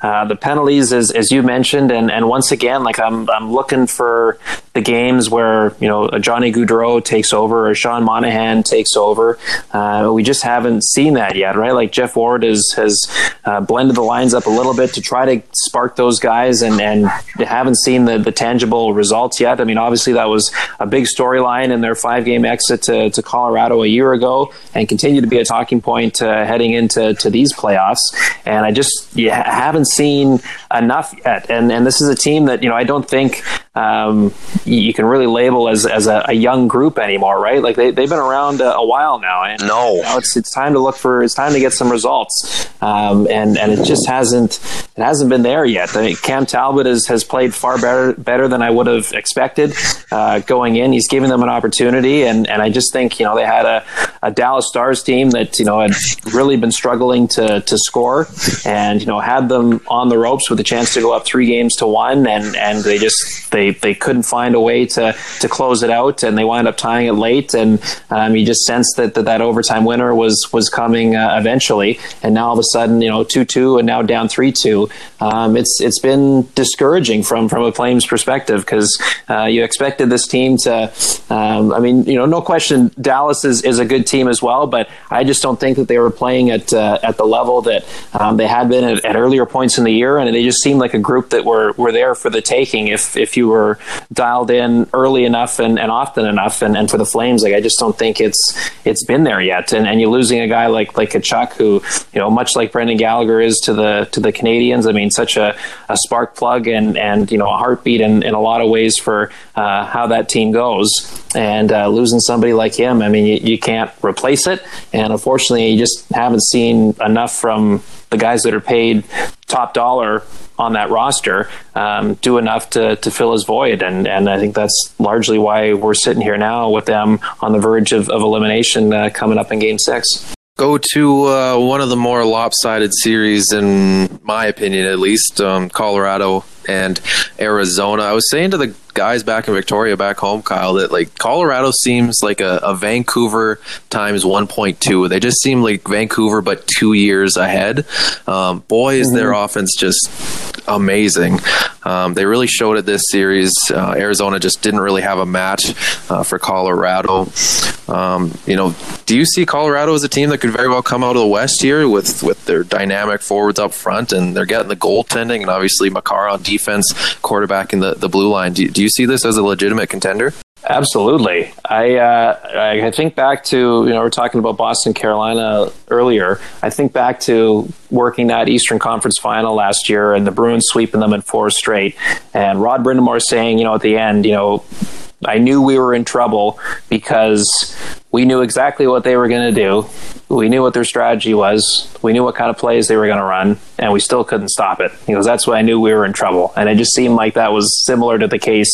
S4: uh, the penalties as, as you mentioned and, and once again like I'm, I'm looking for the games where you know Johnny Gaudreau takes over or Sean Monahan takes over. Uh, we just haven't seen that yet right? Like Geoff Ward is, has uh, blended the lines up a little bit to try to spark those guys and, and haven't seen the, the tangible results yet. I mean obviously that was a big storyline in their five game exit to, to Colorado a year ago and continue to be a talking point uh, heading into to these playoffs. And I just yeah, haven't seen enough yet. And and this is a team that you know I don't think um, you can really label as as a, a, young group anymore, right? Like they they've been around a, a while now, and
S2: no,
S4: you know, it's it's time to look for it's time to get some results. Um, and and it just hasn't it hasn't been there yet. I mean, Cam Talbot has has played far better better than I would have expected uh, going in. He's given them an opportunity, and and I just think you know they had a, a Dallas Stars team that you know had really been struggling to to score, and you know had them on the ropes with a chance to go up three games to one, and and they just they they couldn't find a way to to close it out, and they wound up tying it late, and um, you just sensed that, that that overtime winner was was coming uh, eventually, and now all of a sudden you know two two and now down three two. Um, it's it's been discouraging from from a Flames perspective because uh, you expected this team to. Um, I mean, you know, no question, Dallas is, is a good team as well, but I just don't think that they were playing at uh, at the level that um, they had been at, at, earlier points in the year, and they just seemed like a group that were, were there for the taking if if you were dialed in early enough and, and often enough. And, and for the Flames, like I just don't think it's it's been there yet. And, and you're losing a guy like like Tkachuk, who you know, much like Brendan Gallagher is to the to the Canadiens. I mean, such a, a spark plug and and you know a heartbeat in, in a lot of ways for uh, how that team goes. And uh, losing somebody like him, I mean, you, you can't replace it. And unfortunately, you just haven't seen enough from the guys that are paid top dollar on that roster um, do enough to, to fill his void. And, and I think that's largely why we're sitting here now with them on the verge of, of elimination uh, coming up in game six.
S3: Go to uh, one of the more lopsided series, in my opinion, at least um, Colorado and Arizona. I was saying to the guys back in Victoria, back home, Kyle, that like Colorado seems like a, a Vancouver times 1.2. They just seem like Vancouver, but two years ahead. Um, boy, is mm-hmm. their offense just amazing. Um, they really showed it this series. Uh, Arizona just didn't really have a match uh, for Colorado. Um, you know, do you see Colorado as a team that could very well come out of the West here with with their dynamic forwards up front and they're getting the goaltending and obviously Makar on defense, quarterback in the, the blue line. Do, do you see this as a legitimate contender?
S4: Absolutely. I uh, I think back to you know we're talking about Boston Carolina earlier. I think back to working that Eastern Conference final last year and the Bruins sweeping them in four straight, and Rod Brind'Amour saying you know at the end you know I knew we were in trouble because we knew exactly what they were going to do. We knew what their strategy was. We knew what kind of plays they were going to run, and we still couldn't stop it. Goes, "That's why I knew we were in trouble." And it just seemed like that was similar to the case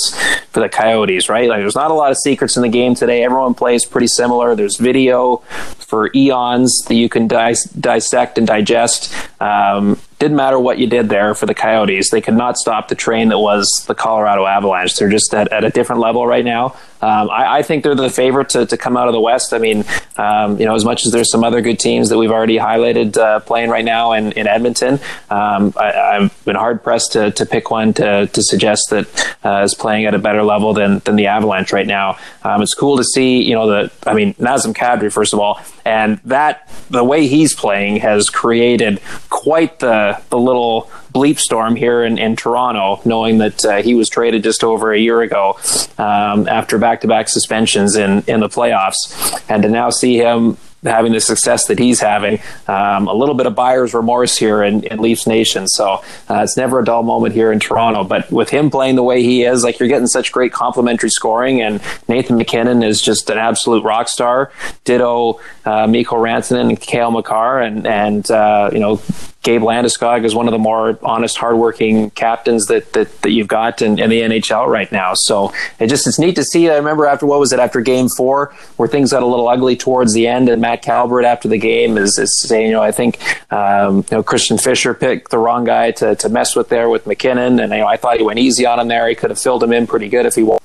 S4: for the Coyotes, right? Like, there's not a lot of secrets in the game today. Everyone plays pretty similar. There's video for eons that you can dis- dissect and digest. Um, didn't matter what you did there for the Coyotes. They could not stop the train that was the Colorado Avalanche. They're just at, at a different level right now. Um, I, I, think they're the favorite to, to come out of the West. I mean, um, you know, as much as there's some other good teams that we've already highlighted uh, playing right now in, in Edmonton, um, I, have been hard pressed to, to pick one to, to suggest that uh, is playing at a better level than, than the Avalanche right now. Um, it's cool to see, you know, the, I mean, Nazem Kadri, first of all, and that, the way he's playing has created quite the, the little bleep storm here in, in Toronto, knowing that uh, he was traded just over a year ago um, after back to back suspensions in, in the playoffs. And to now see him having the success that he's having. Um, a little bit of buyer's remorse here in, in Leafs Nation. So uh, it's never a dull moment here in Toronto. But with him playing the way he is, like you're getting such great complementary scoring, and Nathan MacKinnon is just an absolute rock star. Ditto uh, Mikko Rantanen and Cale Makar, and and uh, you know Gabe Landeskog is one of the more honest, hardworking captains that that, that you've got in, in the NHL right now. So it just it's neat to see. I remember after what was it after Game Four, where things got a little ugly towards the end, and Matt Calvert after the game is, is saying, you know, I think um, you know Christian Fischer picked the wrong guy to, to mess with there with MacKinnon, and you know I thought he went easy on him there. He could have filled him in pretty good if he wanted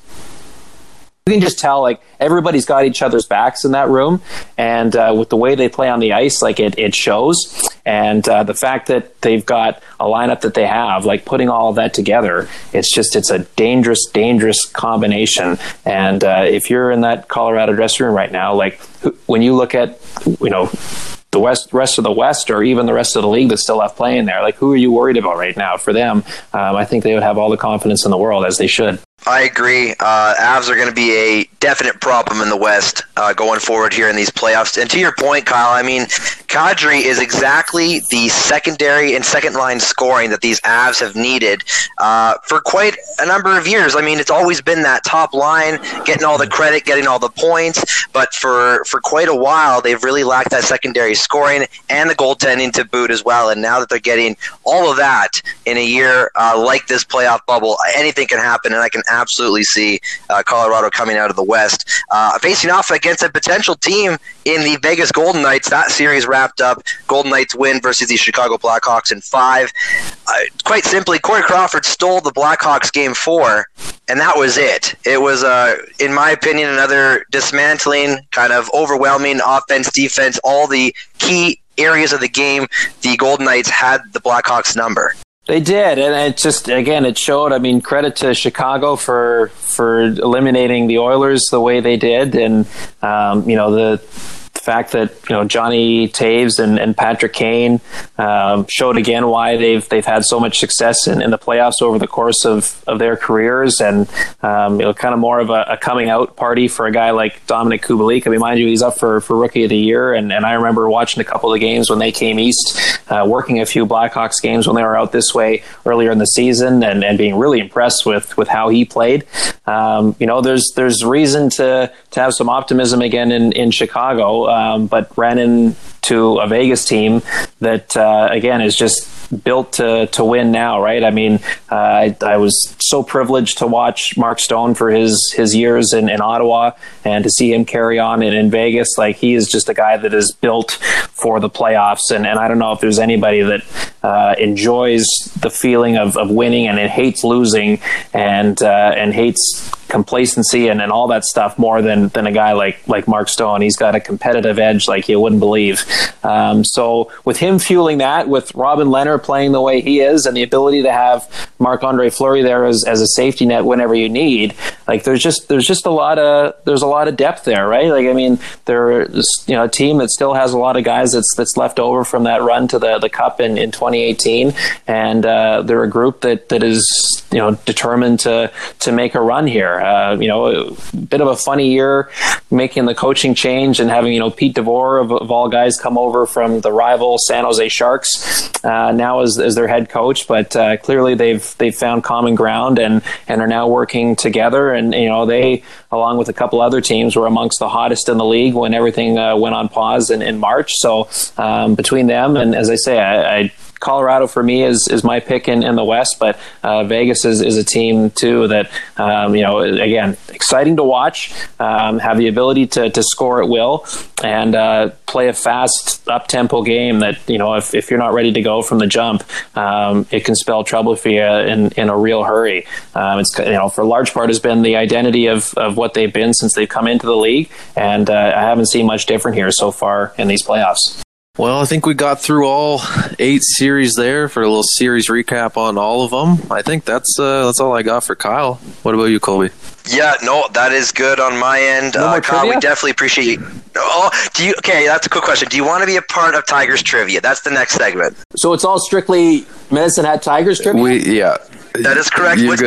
S4: you can just tell like everybody's got each other's backs in that room and uh, with the way they play on the ice like it, it shows. And uh, the fact that they've got a lineup that they have like putting all of that together it's just it's a dangerous dangerous combination. And uh, if you're in that colorado dressing room right now like when you look at you know the west rest of the west or even the rest of the league that still have playing there like who are you worried about right now? For them um, i think they would have all the confidence in the world as they should
S2: I agree. Uh, Avs are going to be a definite problem in the West uh, going forward here in these playoffs. And to your point, Kyle, I mean, Kadri is exactly the secondary and second line scoring that these Avs have needed uh, for quite a number of years. I mean, it's always been that top line, getting all the credit, getting all the points. But for, for quite a while, they've really lacked that secondary scoring and the goaltending to boot as well. And now that they're getting all of that in a year uh, like this playoff bubble, anything can happen. And I can absolutely see uh, Colorado coming out of the West, uh, facing off against a potential team in the Vegas Golden Knights. That series up. Golden Knights win versus the Chicago Blackhawks in five. Uh, quite simply, Corey Crawford stole the Blackhawks game four, and that was it. It was, uh, in my opinion, another dismantling, kind of overwhelming offense, defense, all the key areas of the game. The Golden Knights had the Blackhawks number.
S4: They did, and it just again it showed. I mean, credit to Chicago for for eliminating the Oilers the way they did, and um, you know the fact that you know Johnny Toews and, and Patrick Kane um, showed again why they've they've had so much success in, in the playoffs over the course of, of their careers, and um, you know kind of more of a, a, coming out party for a guy like Dominik Kubalik. I mean, mind you, he's up for, for Rookie of the Year, and, and I remember watching a couple of games when they came east, uh, working a few Blackhawks games when they were out this way earlier in the season, and, and being really impressed with with how he played. Um, you know, there's there's reason to to have some optimism again in in Chicago um, but ran into a Vegas team that uh, again is just built to to win now, right? I mean, uh, I, I, was so privileged to watch Mark Stone for his his years in, in Ottawa and to see him carry on in, in Vegas. Like he is just a guy that is built for the playoffs, and, and I don't know if there's anybody that uh, enjoys the feeling of, of winning and it hates losing and uh, and hates complacency and, and all that stuff more than than a guy like like Mark Stone. He's got a competitive edge like you wouldn't believe. Um, so with him fueling that, with Robin Lehner playing the way he is, and the ability to have Marc Andre Fleury there as, as a safety net whenever you need, like there's just there's just a lot of there's a lot of depth there, right? Like I mean, there's you know a team that still has a lot of guys that's that's left over from that run to the the cup in, in 2018, and uh, they're a group that that is you know determined to to make a run here. Uh, you know, a bit of a funny year making the coaching change and having you know Pete DeBoer of, of all guys come over from the rival San Jose Sharks uh, now as, as their head coach. But uh, clearly they've they've found common ground and and are now working together. And you know they along with a couple other teams were amongst the hottest in the league when everything uh, went on pause in, in March. So um, between them and as I say, I, I Colorado for me is is my pick in, in the West, but uh, Vegas is, is a team too that um, you know again exciting to watch, um, have the ability to, to score at will, and uh, play a fast up tempo game that you know if, if you're not ready to go from the jump, um, it can spell trouble for you in, in a real hurry. Um, it's you know for a large part has been the identity of, of what they've been since they've come into the league, and uh, I haven't seen much different here so far in these playoffs.
S3: Well, I think we got through all eight series there for a little series recap on all of them. I think that's uh, that's all I got for Kyle. What about you, Colby?
S2: Yeah, no, that is good on my end. No uh, Kyle, we definitely appreciate you. Oh, do you? Okay, that's a quick question. Do you want to be a part of Tigers trivia? That's the next segment.
S4: So it's all strictly Medicine Hat Tigers trivia.
S3: We yeah.
S2: That is correct. Which,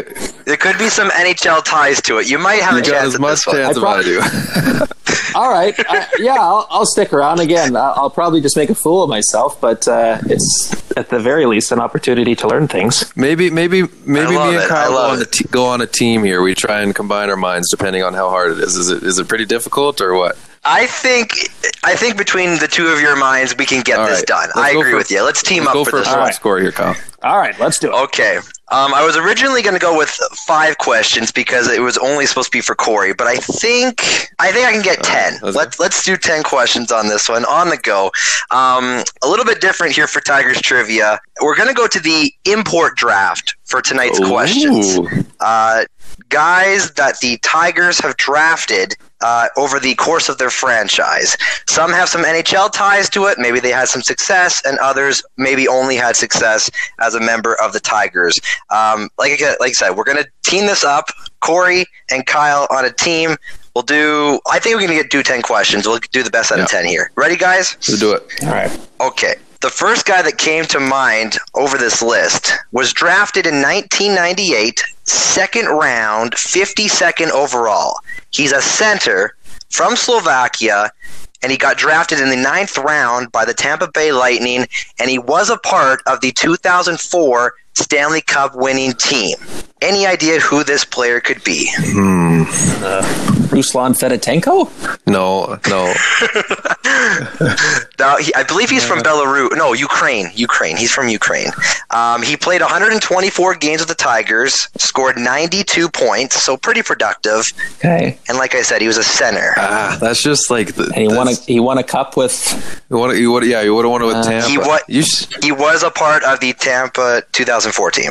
S2: there could be some NHL ties to it. You might have
S3: you
S2: a chance.
S3: as much chance as I do. <laughs>
S4: All right. I, yeah, I'll, I'll, stick around again. I'll, probably just make a fool of myself, but uh, it's at the very least an opportunity to learn things.
S3: Maybe, maybe, maybe me and Kyle go on, t- go on, a team here. We try and combine our minds depending on how hard it is. Is it is it pretty difficult or what?
S2: I think I think between the two of your minds, we can get
S3: All
S2: this
S3: right.
S2: done.
S3: Let's
S2: I agree
S3: for-
S2: with you. Let's team
S3: Let's
S2: up
S3: go
S2: for
S3: for a
S2: this
S3: final
S2: one.
S3: score here, Kyle.
S4: All right, let's do it.
S2: Okay. Um, I was originally going to go with five questions because it was only supposed to be for Corey, but I think I think I can get ten.
S3: let's
S2: let's let's do ten questions on this one on the go. Um, a little bit different here for Tigers trivia. We're going to go to the import draft for tonight's questions. Uh, guys that the Tigers have drafted uh, over the course of their franchise. Some have some NHL ties to it. Maybe they had some success, and others maybe only had success as a member of the Tigers. Um, like, I, like I said, we're going to team this up. Corey and Kyle on a team. We'll do. I think we're going to get do ten questions. We'll do the best out of ten here. Ready, guys?
S3: Let's do it.
S4: All right.
S2: Okay. The first guy that came to mind over this list was drafted in 1998, second round, 52nd overall. He's a center from Slovakia, and he got drafted in the ninth round by the Tampa Bay Lightning, and he was a part of the 2004 Stanley Cup winning team. Any idea who this player could be?
S3: Hmm.
S4: Ruslan Fedotenko?
S3: No, no. <laughs>
S2: Now, he, I believe he's from Belarus. No, Ukraine. Ukraine. He's from Ukraine. Um, he played 124 games with the Tigers, scored 92 points, so pretty productive.
S4: Okay.
S2: And like I said, he was a center.
S3: Ah, that's just like the,
S4: he won a he won a cup with
S3: You would, you would, yeah, you would have won it with
S4: Uh,
S3: Tampa.
S2: He wa-
S3: You s-
S2: He was a part of the Tampa 2004 team.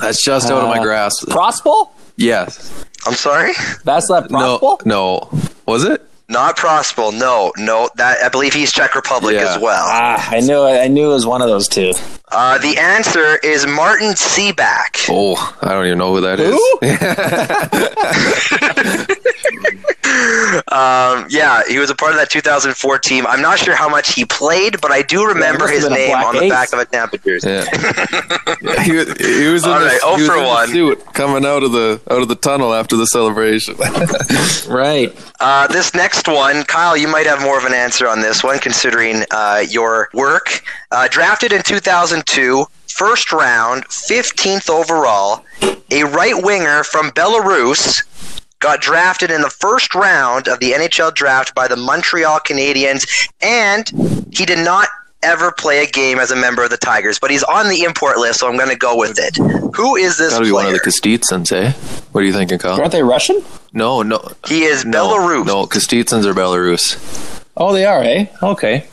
S3: that's just out of my
S4: Uh,
S3: grasp.
S4: Prospal?
S3: Yes.
S2: I'm sorry,
S4: That's not
S3: No. No. Was it?
S2: Not Prospal. No, no. That I believe he's Czech Republic
S3: Yeah.
S2: as well.
S4: Ah, I knew it. I knew it was one of those two.
S2: Uh, the answer is Martin Cibak.
S3: Oh, I don't even know who that is. <laughs>
S2: Um, yeah, he was a part of that 2004 team. I'm not sure how much he played, but I do remember
S4: must have
S2: his name
S4: black
S2: on the
S4: ace.
S2: back of a Tampa jersey.
S3: Yeah. Yeah, <laughs> he, was- he was in,
S2: All
S3: the,
S2: right, oh
S3: he was
S2: for
S3: in the
S2: one.
S3: suit coming out of the out of the tunnel after the celebration. <laughs>
S4: Right.
S2: Uh, this next one, Kyle, you might have more of an answer on this one, considering uh, your work. Uh, drafted in 2002, first round, 15th overall, a right winger from Belarus. Got drafted in the first round of the NHL draft by the Montreal Canadiens, and he did not ever play a game as a member of the Tigers, but he's on the import list, so I'm going to go with it. Who is this
S3: Gotta be
S2: player?
S3: one of the Kostitsyns, eh? What are you thinking, Kyle?
S4: Aren't they Russian?
S3: No, no.
S2: he is
S3: No,
S2: Belarus.
S3: No, Kostitsyns are Belarus.
S4: Oh, they are, eh? Okay.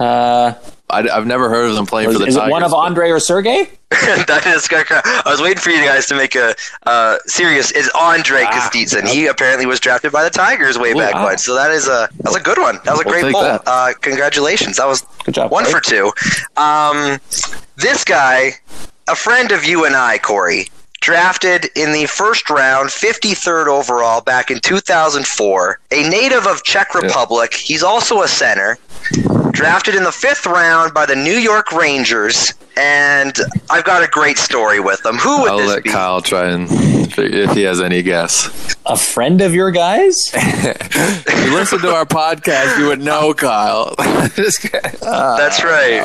S4: Uh,
S3: I, have never heard of them playing
S4: is,
S3: for the
S4: is
S3: Tigers.
S4: it one of
S3: but-
S4: Andre or Sergey? <laughs>
S2: that is correct. I was waiting for you guys to make a uh, serious. Is Andre
S4: Ah,
S2: Kostitsyn? He apparently was drafted by the Tigers way back
S4: wow.
S2: when. So that is a that was a good one. That was a
S3: We'll
S2: great
S3: take
S2: poll. Uh, congratulations. That was
S4: Good job.
S2: one
S4: Corey.
S2: for two. Um, this guy, a friend of you and I, Corey, drafted in the first round, 53rd overall back in 2004. A native of Czech Republic. He's also a center. Drafted in the fifth round by the New York Rangers, and I've got a great story with them. Who would
S3: I'll
S2: this
S3: let
S2: be?
S3: Kyle try and if he has any guess.
S4: A friend of your guys? <laughs>
S3: If you listen to our podcast, you would know Kyle. <laughs>
S2: That's right.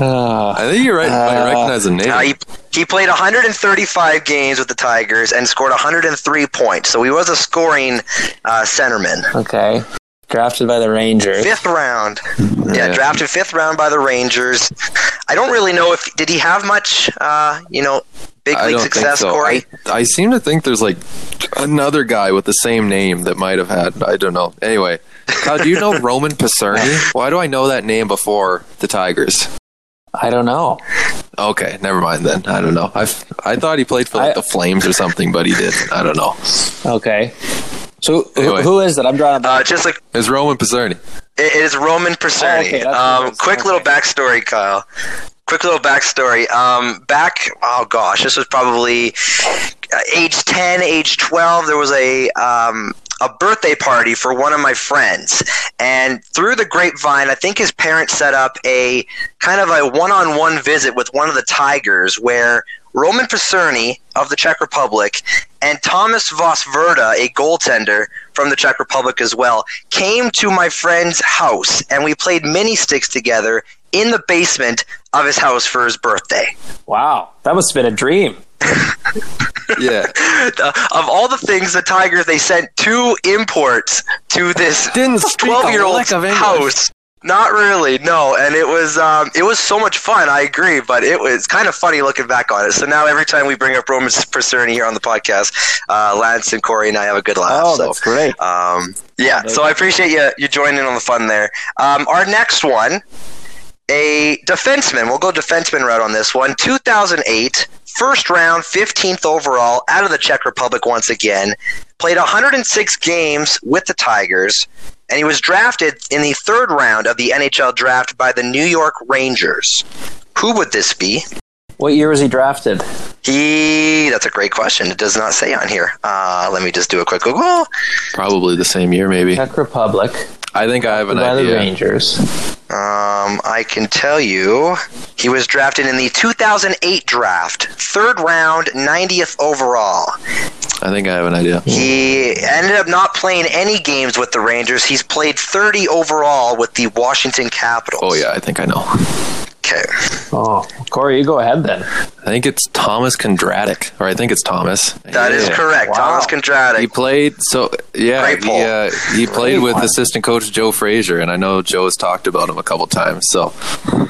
S4: Uh,
S3: I think you're right. I
S4: Uh,
S3: recognize the name.
S2: Uh, he, he played 135 games with the Tigers and scored 103 points. So he was a scoring uh, centerman.
S4: okay. Drafted by the Rangers.
S2: Fifth round. Yeah,
S3: Yeah.
S2: drafted fifth round by the Rangers. I don't really know if did he have much, uh, you know, big
S3: I
S2: league
S3: don't
S2: success,
S3: think so.
S2: Corey.
S3: I, I seem to think there's like another guy with the same name that might have had. I don't know. Anyway, Kyle, do you know <laughs> Roman Pacerni? Why do I know that name before the Tigers?
S4: I don't know.
S3: Okay, never mind then. I don't know. I I thought he played for like
S4: I-
S3: the Flames or something, but he didn't. I don't know.
S4: Okay. So who,
S3: Anyway.
S4: who is it? I'm drawing a blank.
S2: Uh, just like
S3: It's Roman Pacerni.
S2: It is Roman Pacerni.
S4: Oh, okay, that's what it
S2: um, quick
S4: Okay.
S2: little backstory, Kyle. Quick little backstory. Um, back, oh gosh, this was probably uh, age 10, age 12. There was a um, a birthday party for one of my friends, and through the grapevine, I think his parents set up a kind of a one-on-one visit with one of the Tigers, where Roman Pacerni of the Czech Republic and Thomas Vosverda, a goaltender from the Czech Republic as well, came to my friend's house and we played mini sticks together in the basement of his house for his birthday.
S4: wow. That must have been a dream.
S3: yeah. <laughs>
S2: of all the things the Tigers they sent two imports to this
S3: Didn't speak a
S2: 12 year old's
S3: lick of English.
S2: house. Not really, no. And it was um, it was so much fun. I agree, but it was kind of funny looking back on it. So now every time we bring up Roman Percerni here on the podcast, uh, Lance and Corey and I have a good laugh.
S4: Oh,
S2: so,
S4: that's great.
S2: um, yeah, so I appreciate you you joining on the fun there. Um, our next one, a defenseman. We'll go defenseman route on this one. 2008, first round, 15th overall, out of the Czech Republic once again. Played 106 games with the Tigers, and he was drafted in the third round of the NHL draft by the New York Rangers. Who would this be?
S4: What year was he drafted?
S2: He. That's a great question. It does not say on here. Uh, let me just do a quick Google.
S3: Probably the same year, maybe.
S4: Czech Republic.
S3: I think I have an
S4: by the
S3: idea.
S4: Rangers.
S2: Um, I can tell you he was drafted in the 2008 draft, third round, 90th overall.
S3: I think I have an idea.
S2: He ended up not playing any games with the Rangers. He's played 30 overall with the Washington Capitals.
S3: Oh yeah, I think I know.
S2: Okay.
S4: Oh, Corey, you go ahead then.
S3: I think it's Thomas Kundratek, or I think it's Thomas.
S2: that is
S3: Yeah.
S2: correct.
S4: Wow.
S2: Thomas
S3: Kundratek.
S2: He
S3: played so yeah.
S2: Great
S3: he, uh, he played with
S4: one.
S3: assistant coach Joe Frazier, and I know Joe has talked about him a couple times. So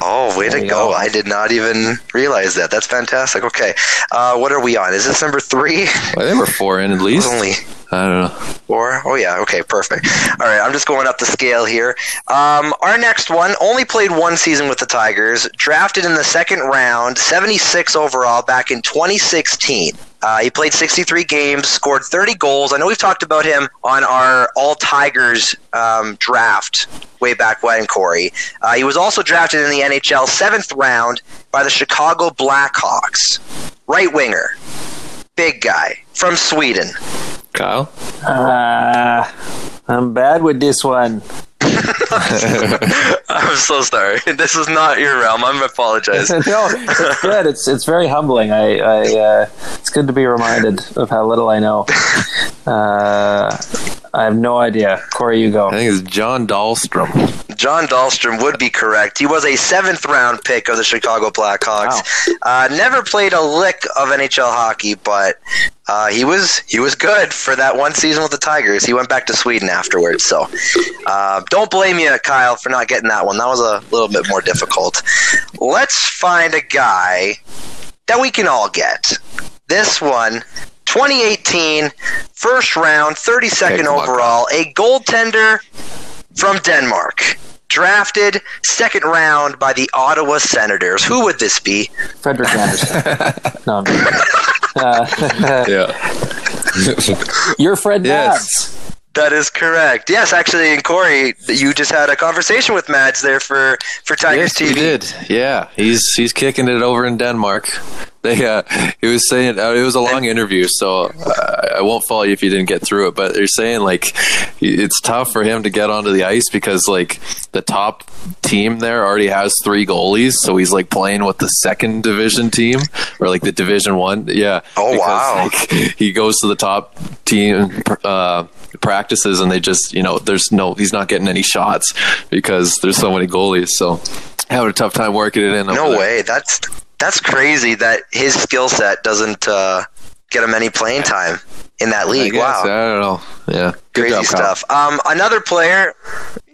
S2: Oh, way to go.
S4: go.
S2: I did not even realize that. That's fantastic. Okay. Uh, what are we on? Is this number three?
S3: I think we're four in at least.
S2: Only
S3: Don't know.
S2: Four? Oh, yeah. Okay, perfect. All right, I'm just going up the scale here. Um, our next one only played one season with the Tigers, drafted in the second round, 76 overall back in 2016. Uh, he played 63 games, scored 30 goals. I know we've talked about him on our All Tigers um, draft way back when, Corey. Uh, he was also drafted in the NHL seventh round by the Chicago Blackhawks. Right winger, big guy from Sweden.
S3: Kyle.
S4: Uh, I'm bad with this one. <laughs>
S2: I'm so sorry. <laughs> This is not your realm. I'm apologize. <laughs>
S4: no, it's good. It's it's very humbling. I, I uh, it's good to be reminded of how little I know. Uh, I have no idea. Corey, you go.
S3: I think it's John Dahlstrom.
S2: John Dahlstrom would be correct. He was a seventh round pick of the Chicago Blackhawks. Uh, never played a lick of NHL hockey, but uh, he was he was good for that one season with the Tigers. He went back to Sweden afterwards. So uh, don't blame you, Kyle, for not getting that one. That was a little bit more difficult. Let's find a guy that we can all get. This one. 2018, first round, 32nd
S3: Okay, come on,
S2: overall, a goaltender from Denmark, drafted second round by the Ottawa Senators. Who would this be?
S4: Frederik Andersen. <laughs> no, I'm <laughs> uh, <laughs>
S3: Yeah.
S4: you're Fred
S3: Yes.
S4: Nabs.
S2: That is correct. Yes, actually, and Corey, you just had a conversation with Mads there for for Tigers
S3: Yes,
S2: TV.
S3: he did. Yeah, he's he's kicking it over in Denmark. <laughs> They, uh, he was saying uh, it was a long interview, so uh, I won't fault you if you didn't get through it. But they're saying like it's tough for him to get onto the ice because like the top team there already has three goalies, so he's like playing with the second division team or like the division one. Yeah.
S2: Oh,
S3: Because,
S2: wow.
S3: Like, <laughs> he goes to the top team. Uh, practices and they just you know there's no he's not getting any shots because there's so many goalies. So having a tough time working it in
S2: No way. That's that's crazy that his skill set doesn't uh, get him any playing time in that
S3: I
S2: league.
S3: guess,
S2: Wow.
S3: I don't know. Yeah. Good
S2: Crazy
S3: job,
S2: stuff. Um, another player.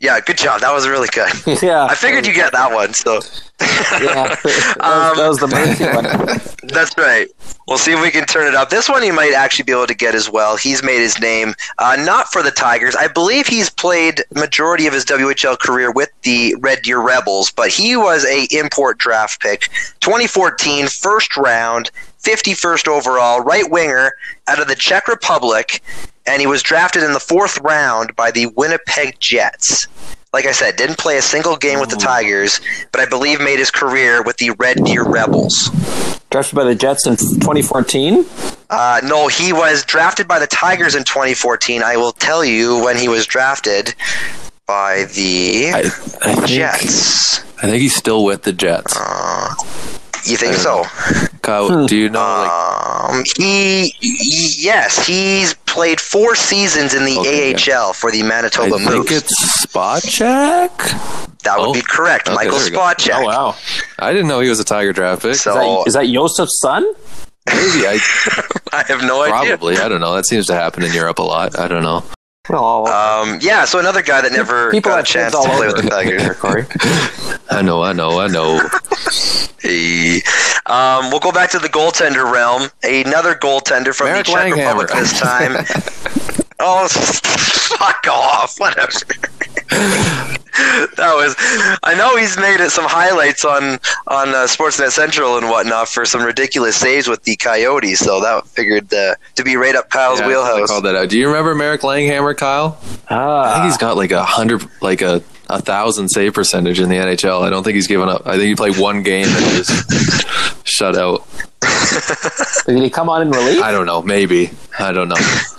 S2: Yeah, good job. That was really good. <laughs>
S4: Yeah,
S2: I figured you get that one. So
S4: Yeah, that was,
S2: Um,
S4: that was the mercy one. <laughs>
S2: That's right. We'll see if we can turn it up. This one you might actually be able to get as well. He's made his name uh, not for the Tigers. I believe he's played majority of his WHL career with the Red Deer Rebels, but he was a import draft pick, 2014 first round, 51st overall, right winger out of the Czech Republic, and he was drafted in the fourth round by the Winnipeg Jets. Like I said, didn't play a single game with the Tigers, but I believe made his career with the Red Deer Rebels.
S4: Drafted by the Jets in 2014.
S2: Uh, no, he was drafted by the Tigers in 2014. I will tell you when he was drafted by the
S3: I, I think,
S2: Jets.
S3: I think he's still with the Jets.
S2: Uh, you think so? <laughs>
S3: Kyle, do you know? Like,
S2: Um, he, he- yes, he's played four seasons in the
S3: Okay,
S2: AHL for the
S3: I
S2: Manitoba
S3: think
S2: Moose.
S3: it's Spot Check.
S2: that would
S3: oh,
S2: be correct,
S3: okay,
S2: Michael
S3: there we go.
S2: Spacek.
S4: Oh wow,
S3: I didn't know he was a Tiger draft pick.
S2: So
S4: is that, is that Yosef's son?
S3: Maybe I <laughs>
S2: I have no idea.
S3: probably. I don't know. That seems to happen in Europe a lot. I don't know.
S4: Well,
S2: Um, yeah, so another guy that never
S4: people
S2: got a chance
S4: kids
S2: to play with the Tigers.
S4: there, Corey.
S3: I know. I know. I know.
S2: Hey. Um, we'll go back to the goaltender realm. Another goaltender from
S3: Marek
S2: the Czech
S3: Langhamer.
S2: Republic this time. <laughs> oh, <laughs> fuck off! Whatever. <laughs> <laughs> that was. I know he's made it some highlights on on uh, Sportsnet Central and whatnot for some ridiculous saves with the Coyotes. So that figured uh, to be right up Kyle's
S3: Yeah, I
S2: wheelhouse.
S3: called that out. Do you remember Marek Langhamer, Kyle? I
S4: Ah,
S3: think he's got like a hundred, like a a thousand save percentage in the NHL. I don't think he's given up. I think he played one game and just <laughs> shut out. <laughs>
S4: did he come on in relief?
S3: I don't know. Maybe. I don't know.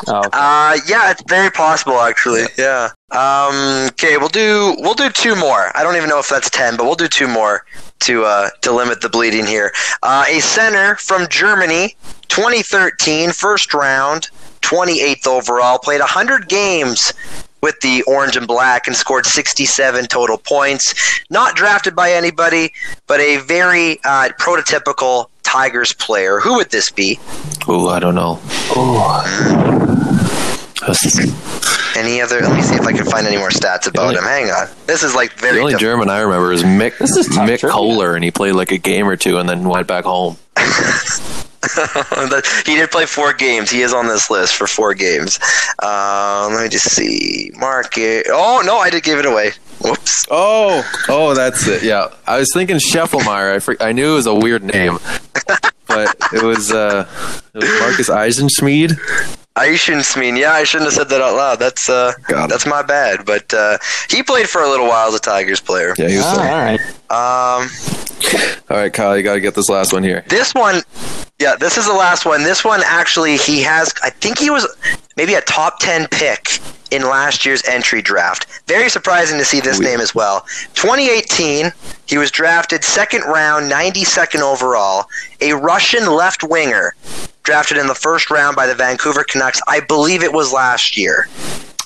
S4: Oh, okay.
S2: Uh, yeah, it's very possible actually. Yeah. Um, okay, we'll do we'll do two more. I don't even know if that's ten, but we'll do two more to uh, to limit the bleeding here. Uh, a center from Germany, 2013, first round, 28th overall, played 100 games with the orange and black and scored 67 total points. Not drafted by anybody, but a very uh, prototypical Tigers player. Who would this be?
S3: Oh, I don't know. Oh.
S2: Any other? Let me see if I can find any more stats about
S3: only-
S2: him. Hang on. This is like
S3: The only
S2: diff-
S3: German I remember is Mick
S4: This is
S3: Mick
S4: trivia.
S3: Kohler, and he played like a game or two, and then went back home. <laughs>
S2: he did play four games. He is on this list for four games. Um, let me just see. Market. Oh no, I did give it away. Whoops.
S3: Oh, oh, that's it. Yeah, I was thinking Scheffelmeyer. I fr- I knew it was a weird name, but it was uh, it was Markus Eisenschmid.
S2: I. Yeah, I shouldn't have said that out loud. That's uh,
S3: Got
S2: that's my bad. But uh, he played for a little while as a Tigers player.
S3: Yeah, he was.
S4: Ah, all right.
S2: Um,
S3: All right, Kyle, you got to get this last one here.
S2: This one, yeah, this is the last one. This one actually, he has. I think he was maybe a top ten pick in last year's entry draft. Very surprising to see this
S3: Weird.
S2: name as well. 2018, he was drafted second round, 92nd overall. A Russian left winger, drafted in the first round by the Vancouver Canucks. I believe it was last year.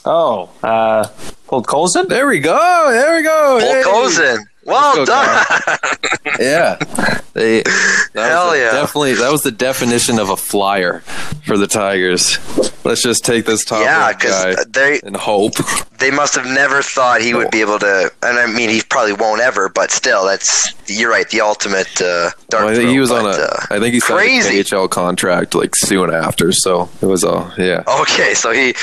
S4: Oh, uh, Podkolzin?
S3: There we go. There we go. Hey.
S2: Volkozin. Well
S3: go,
S2: done. <laughs>
S3: Yeah, they, that
S2: Hell
S3: was the-
S2: yeah.
S3: Definitely, that was the definition of a flyer for the Tigers. Let's just take this top
S2: yeah, because they
S3: and hope. <laughs>
S2: they must have never thought he would be able to. And I mean, he probably won't ever. But still, that's you're right. The ultimate uh, dark.
S3: Well, I think
S2: throw,
S3: he was on a.
S2: uh,
S3: I think he signed
S2: crazy.
S3: a KHL contract like soon after. So it was all yeah.
S2: Okay, so he,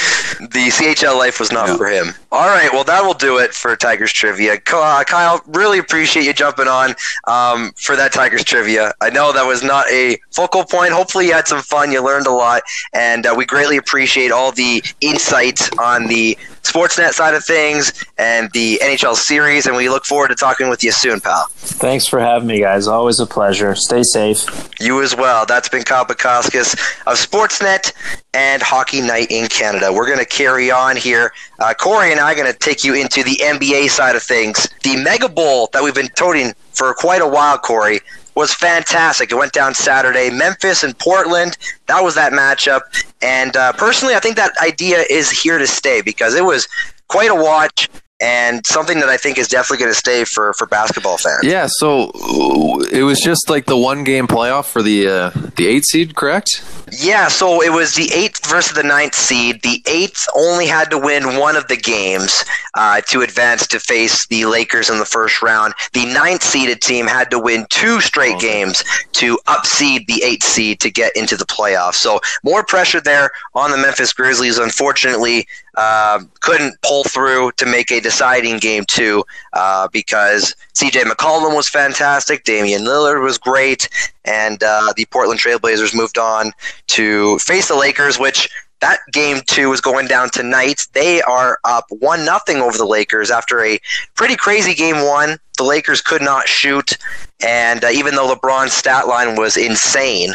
S2: the CHL life was not
S3: Yeah.
S2: for him. All right, well that will do it for Tigers trivia. Uh, Kyle, really appreciate you jumping on um, for that Tigers trivia. I know that was not a focal point. Hopefully, you had some fun. You learned a lot, and uh, we greatly appreciate all the insight on the Sportsnet side of things and the NHL series. And we look forward to talking with you soon, pal.
S4: Thanks for having me, guys. Always a pleasure. Stay safe.
S2: You as well. That's been Kyle Bukauskas of Sportsnet and Hockey Night in Canada. We're going to carry on here. Uh, Corey and I are going to take you into the NBA side of things. The Mega Bowl that we've been toting for quite a while, Corey, was fantastic. It went down Saturday. Memphis and Portland. That was that matchup. And uh, personally, I think that idea is here to stay because it was quite a watch and something that I think is definitely going to stay for, for basketball fans.
S3: Yeah. So uh, it was just like the one game playoff for the uh, the eight seed, correct?
S2: Yeah, so it was the eighth versus the ninth seed. The eighth only had to win one of the games uh, to advance to face the Lakers in the first round. The ninth seeded team had to win two straight games to upseed the eighth seed to get into the playoffs. So more pressure there on the Memphis Grizzlies. Unfortunately, uh, couldn't pull through to make a deciding game two uh, because CJ McCollum was fantastic, Damian Lillard was great, and uh, the Portland Trailblazers moved on to face the Lakers, which that game two is going down tonight. They are up one nothing over the Lakers after a pretty crazy game one. The Lakers could not shoot, and uh, even though LeBron's stat line was insane,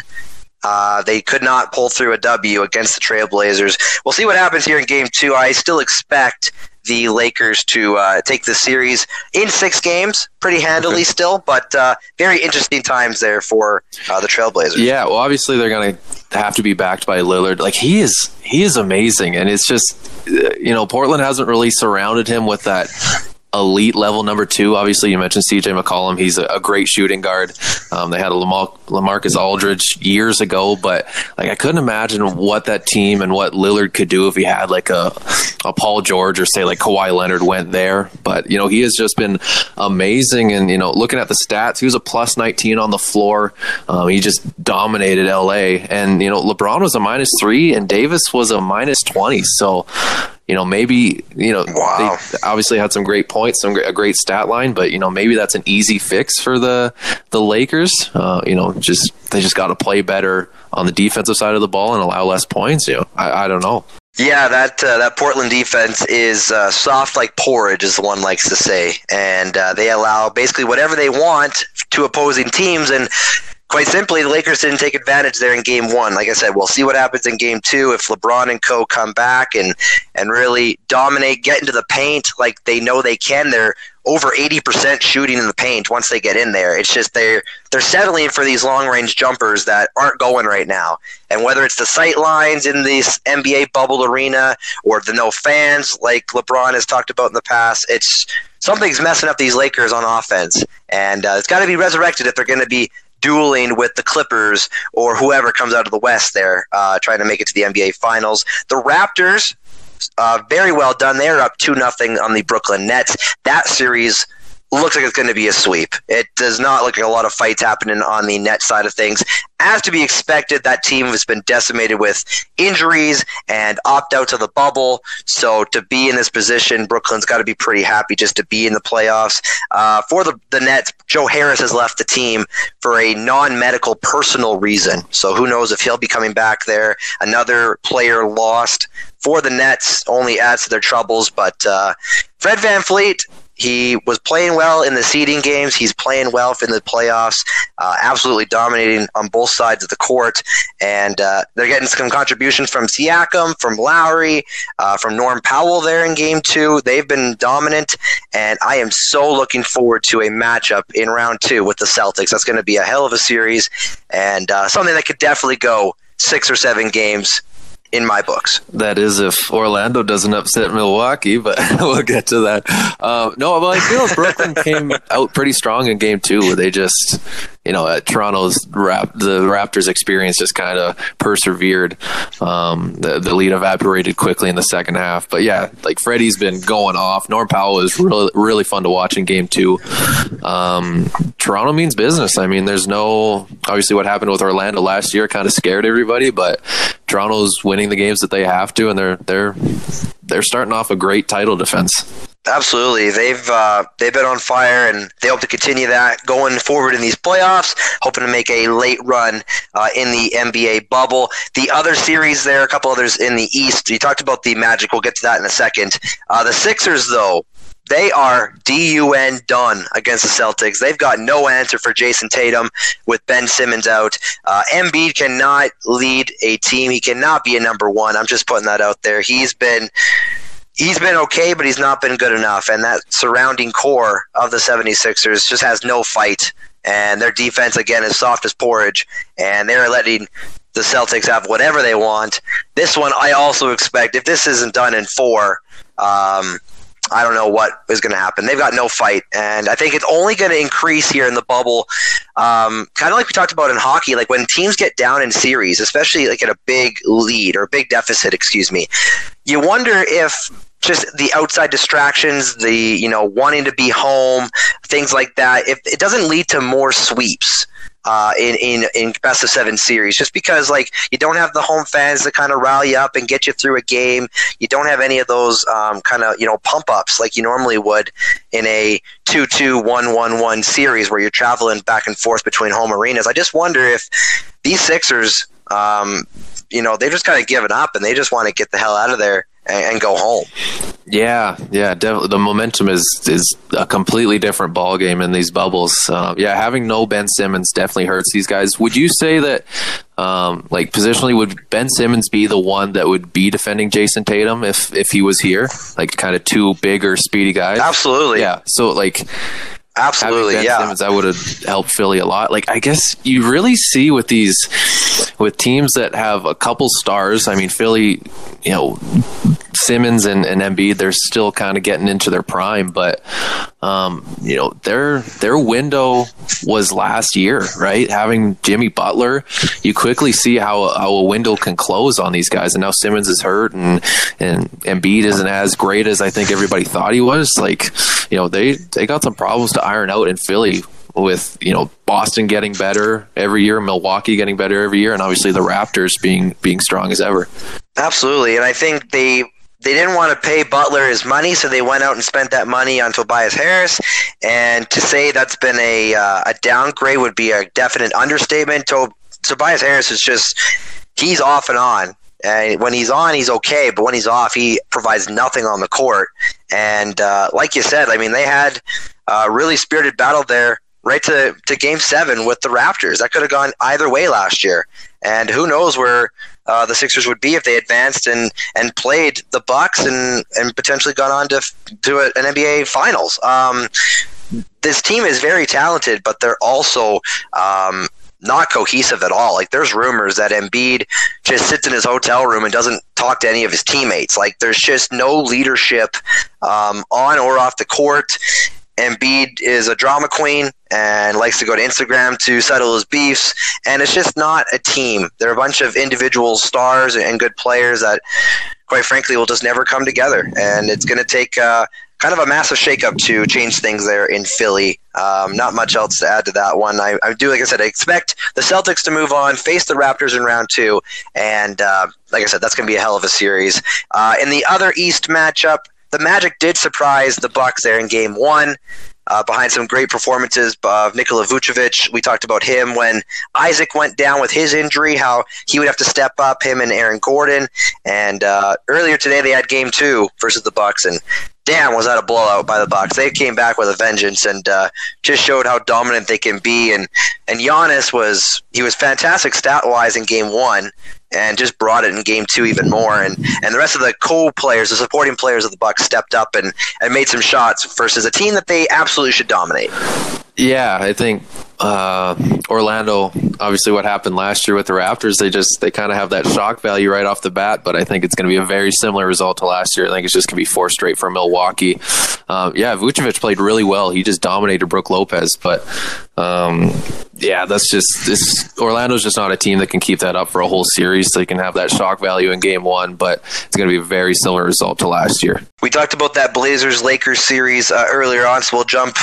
S2: uh, they could not pull through a W against the Trailblazers. We'll see what happens here in game two. I still expect the Lakers to uh, take the series in six games pretty handily still, but uh, very interesting times there for uh, the Trailblazers.
S3: Yeah. Well, obviously they're gonna have to be backed by Lillard. Like he is, he is amazing, and it's just uh, you know Portland hasn't really surrounded him with that elite level number two. Obviously, you mentioned CJ McCollum. He's a, a great shooting guard. Um, they had a Lamar- LaMarcus Aldridge years ago, but like I couldn't imagine what that team and what Lillard could do if he had like a, a Paul George or say like Kawhi Leonard went there. But you know, he has just been amazing. And you know, looking at the stats, he was a plus 19 on the floor. Um, he just dominated LA. And you know, LeBron was a minus three, and Davis was a minus 20. So you know, maybe you know
S2: Wow.
S3: they obviously had some great points, some great, a great stat line, but you know maybe that's an easy fix for the the Lakers. Uh, you know, just they just got to play better on the defensive side of the ball and allow less points. You know, I, I don't know.
S2: Yeah, that uh, that Portland defense is uh, soft like porridge, as the one likes to say, and uh, they allow basically whatever they want to opposing teams. And quite simply, the Lakers didn't take advantage there in Game One. Like I said, we'll see what happens in Game Two if LeBron and Co come back and and really dominate, get into the paint like they know they can. They're over 80% shooting in the paint once they get in there. It's just they're they're settling for these long range jumpers that aren't going right now. And whether it's the sight lines in this NBA bubble arena or the no fans like LeBron has talked about in the past, it's something's messing up these Lakers on offense. And uh, it's got to be resurrected if they're going to be dueling with the Clippers or whoever comes out of the West there, uh, trying to make it to the NBA Finals. The Raptors, uh, very well done. They're up two nothing on the Brooklyn Nets. That series looks like it's going to be a sweep. It does not look like a lot of fights happening on the net side of things. As to be expected, that team has been decimated with injuries and opt outs of the bubble. So to be in this position, Brooklyn's got to be pretty happy just to be in the playoffs. Uh, for the, the Nets, Joe Harris has left the team for a non medical personal reason. So who knows if he'll be coming back there. Another player lost for the Nets only adds to their troubles. But uh, Fred VanVleet, he was playing well in the seeding games. He's playing well in the playoffs, uh, absolutely dominating on both sides of the court. And uh, they're getting some contributions from Siakam, from Lowry, uh, from Norm Powell there in game two. They've been dominant. And I am so looking forward to a matchup in round two with the Celtics. That's going to be a hell of a series and uh, something that could definitely go six or seven games in my books.
S3: That is if Orlando doesn't upset Milwaukee, <laughs> but <laughs> we'll get to that. Um, no, but I feel Brooklyn came out pretty strong in game two. where They just, you know, at Toronto's rap, the Raptors experience just kind of persevered. Um, the, the lead evaporated quickly in the second half. But yeah, like Freddie's been going off. Norm Powell is really, really fun to watch in game two. Um, Toronto means business. I mean, there's no, obviously, what happened with Orlando last year kind of scared everybody, but Toronto's winning the games that they have to, and they're they're they're starting off a great title defense.
S2: Absolutely, they've uh, they've been on fire, and they hope to continue that going forward in these playoffs. Hoping to make a late run uh, in the NBA bubble. The other series there, a couple others in the East. You talked about the Magic. We'll get to that in a second. Uh, the Sixers, though, they are DUN done against the Celtics. They've got no answer for Jayson Tatum with Ben Simmons out. Uh, Embiid cannot lead a team. He cannot be a number one. I'm just putting that out there. He's been he's been okay, but he's not been good enough. And that surrounding core of the 76ers just has no fight. And their defense, again, is soft as porridge. And they're letting the Celtics have whatever they want. This one, I also expect, if this isn't done in four, um, I don't know what is going to happen. They've got no fight, and I think it's only going to increase here in the bubble. Um, kind of like we talked about in hockey, like when teams get down in series, especially like at a big lead or big deficit, excuse me, you wonder if just the outside distractions, the you know wanting to be home, things like that, if it doesn't lead to more sweeps uh, in, in in best of seven series, just because like you don't have the home fans to kind of rally up and get you through a game. You don't have any of those um, kind of you know pump ups like you normally would in a two two one one one series where you're traveling back and forth between home arenas. I just wonder if these Sixers, um, you know, they've just kind of given up and they just want to get the hell out of there and, and go home.
S3: Yeah, yeah, definitely. The momentum is is a completely different ball game in these bubbles. Uh, yeah, having no Ben Simmons definitely hurts these guys. Would you say that, um, like positionally, would Ben Simmons be the one that would be defending Jayson Tatum if if he was here? Like, kind of two bigger, speedy guys.
S2: Absolutely.
S3: Yeah. So like.
S2: Absolutely,
S3: ben
S2: yeah.
S3: Simmons, that would have helped Philly a lot. Like I guess you really see with these with teams that have a couple stars. I mean, Philly, you know, Simmons and, and Embiid, they're still kind of getting into their prime, but um, you know their their window was last year, right? Having Jimmy Butler, you quickly see how how a window can close on these guys, and now Simmons is hurt, and and Embiid isn't as great as I think everybody thought he was. Like you know they they got some problems to iron out in Philly with you know Boston getting better every year, Milwaukee getting better every year, and obviously the Raptors being being strong as ever.
S2: Absolutely, and I think they they didn't want to pay Butler his money, so they went out and spent that money on Tobias Harris. And to say that's been a uh, a downgrade would be a definite understatement. To- Tobias Harris is just he's off and on. And when he's on, he's okay, but when he's off, he provides nothing on the court. And uh, like you said, I mean, they had a really spirited battle there right to, to game seven with the Raptors. That could have gone either way last year. And who knows where uh, the Sixers would be if they advanced and, and played the Bucks and, and potentially gone on to, to an NBA Finals. Um, this team is very talented, but they're also um, not cohesive at all. Like there's rumors that Embiid just sits in his hotel room and doesn't talk to any of his teammates. Like there's just no leadership um, on or off the court. Embiid is a drama queen and likes to go to Instagram to settle his beefs. And it's just not a team. They're a bunch of individual stars and good players that, quite frankly, will just never come together. And it's going to take uh, kind of a massive shakeup to change things there in Philly. Um, not much else to add to that one. I, I, do, like I said, I expect the Celtics to move on, face the Raptors in round two, and uh, like I said, that's going to be a hell of a series. Uh, in the other East matchup, the Magic did surprise the Bucks there in Game One. Uh, behind some great performances of Nikola Vucevic. We talked about him when Isaac went down with his injury, how he would have to step up, him and Aaron Gordon. And uh, earlier today, they had game two versus the Bucks, and damn, was that a blowout by the Bucks? They came back with a vengeance and uh, just showed how dominant they can be. And and Giannis was he was fantastic stat wise in game one and just brought it in game two even more. And and the rest of the co-players, the supporting players of the Bucks, stepped up and, and made some shots versus a team that they absolutely should dominate.
S3: Yeah, I think uh, Orlando. Obviously, what happened last year with the Raptors, they just they kind of have that shock value right off the bat. But I think it's going to be a very similar result to last year. I think it's just going to be four straight for Milwaukee. Um, yeah, Vucevic played really well. He just dominated Brook Lopez. But um, yeah, that's just this. Orlando's just not a team that can keep that up for a whole series. They can have that shock value in game one, but it's going to be a very similar result to last year.
S2: We talked about that Blazers Lakers series uh, earlier on, so we'll jump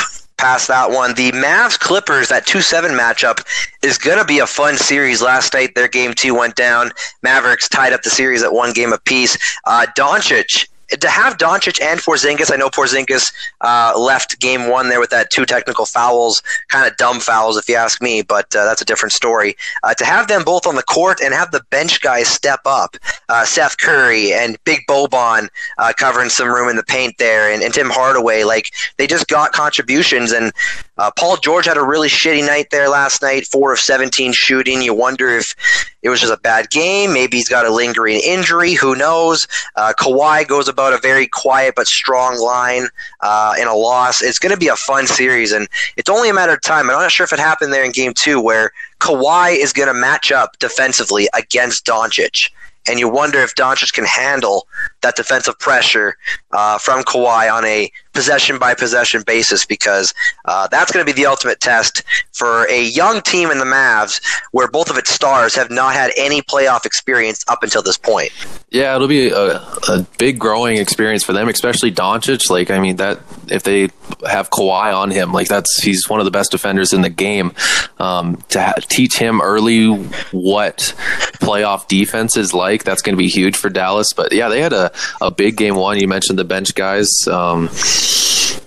S2: past that one. The Mavs Clippers, that 2 7 matchup, is going to be a fun series. Last night, their game two went down. Mavericks tied up the series at one game apiece. Uh, Doncic to have Doncic and Porzingis, I know Porzingis uh, left game one there with that two technical fouls, kind of dumb fouls if you ask me, but uh, that's a different story. Uh, to have them both on the court and have the bench guys step up, uh, Seth Curry and Big Boban uh, covering some room in the paint there, and, and, Tim Hardaway, like they just got contributions. And uh, Paul George had a really shitty night there last night, four of 17 shooting. You wonder if it was just a bad game. Maybe he's got a lingering injury. Who knows? Kawhi goes a very quiet but strong line uh, in a loss. It's going to be a fun series, and it's only a matter of time. And I'm not sure if it happened there in game two where Kawhi is going to match up defensively against Doncic and you wonder if Doncic can handle that defensive pressure uh, from Kawhi on a possession by possession basis because uh, that's going to be the ultimate test for a young team in the Mavs where both of its stars have not had any playoff experience up until this point.
S3: Yeah, it'll be a, a big growing experience for them, especially Doncic. Like, I mean, that if they have Kawhi on him, like that's he's one of the best defenders in the game. Um, to ha- teach him early what playoff defense is like, that's going to be huge for Dallas. But yeah, they had a, a big game one. You mentioned the bench guys. Um,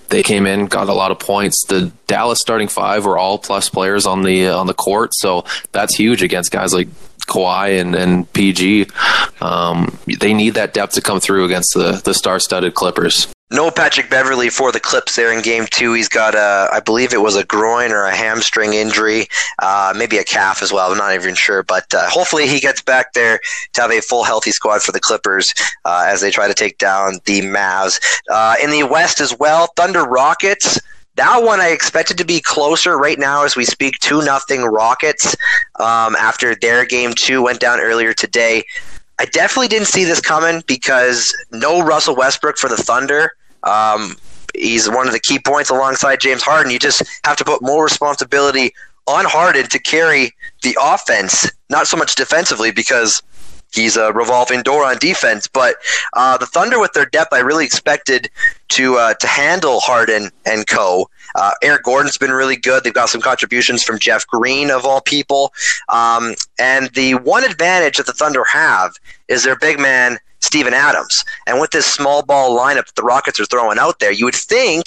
S3: they came in, got a lot of points. The Dallas starting five were all plus players on the on the court, so that's huge against guys like Kawhi and, and PG. Um, they need that depth to come through against the the star studded Clippers.
S2: No Patrick Beverley for the Clips there in game two. He's got a, I believe it was a groin or a hamstring injury, uh, maybe a calf as well. I'm not even sure, but uh, hopefully he gets back there to have a full healthy squad for the Clippers uh, as they try to take down the Mavs. Uh, in the West as well, Thunder Rockets. That one I expected to be closer right now as we speak. Two nothing Rockets um, after their game two went down earlier today. I definitely didn't see this coming because no Russell Westbrook for the Thunder. Um, he's one of the key points alongside James Harden. You just have to put more responsibility on Harden to carry the offense, not so much defensively because he's a revolving door on defense. But uh, the Thunder, with their depth, I really expected to uh, to handle Harden and Co. Uh, Eric Gordon's been really good. They've got some contributions from Jeff Green of all people. Um, and the one advantage that the Thunder have is their big man Steven Adams. And with this small ball lineup that the Rockets are throwing out there, you would think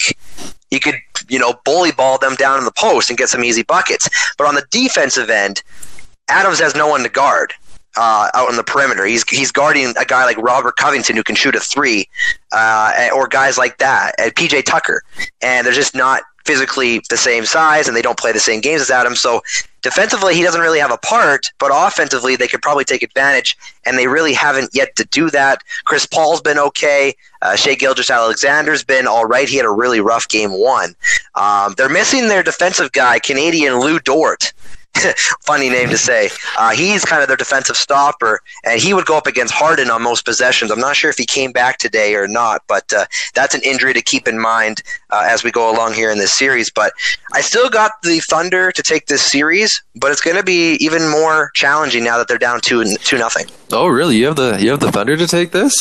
S2: he could, you know, bully ball them down in the post and get some easy buckets. But on the defensive end, Adams has no one to guard uh, out on the perimeter. He's he's guarding a guy like Robert Covington who can shoot a three, uh, or guys like that, and PJ Tucker, and they're just not physically the same size, and they don't play the same games as Adams. So defensively, he doesn't really have a part, but offensively, they could probably take advantage, and they really haven't yet to do that. Chris Paul's been okay. Uh, Shai Gilgeous-Alexander's been all right. He had a really rough game one. Um, they're missing their defensive guy, Canadian Lu Dort. <laughs> funny name to say. Uh, he's kind of their defensive stopper, and he would go up against Harden on most possessions. I'm not sure if he came back today or not, but uh, that's an injury to keep in mind uh, as we go along here in this series. But I still got the Thunder to take this series, but it's going to be even more challenging now that they're down two two nothing.
S3: Oh, really? You have the you have the Thunder to take this?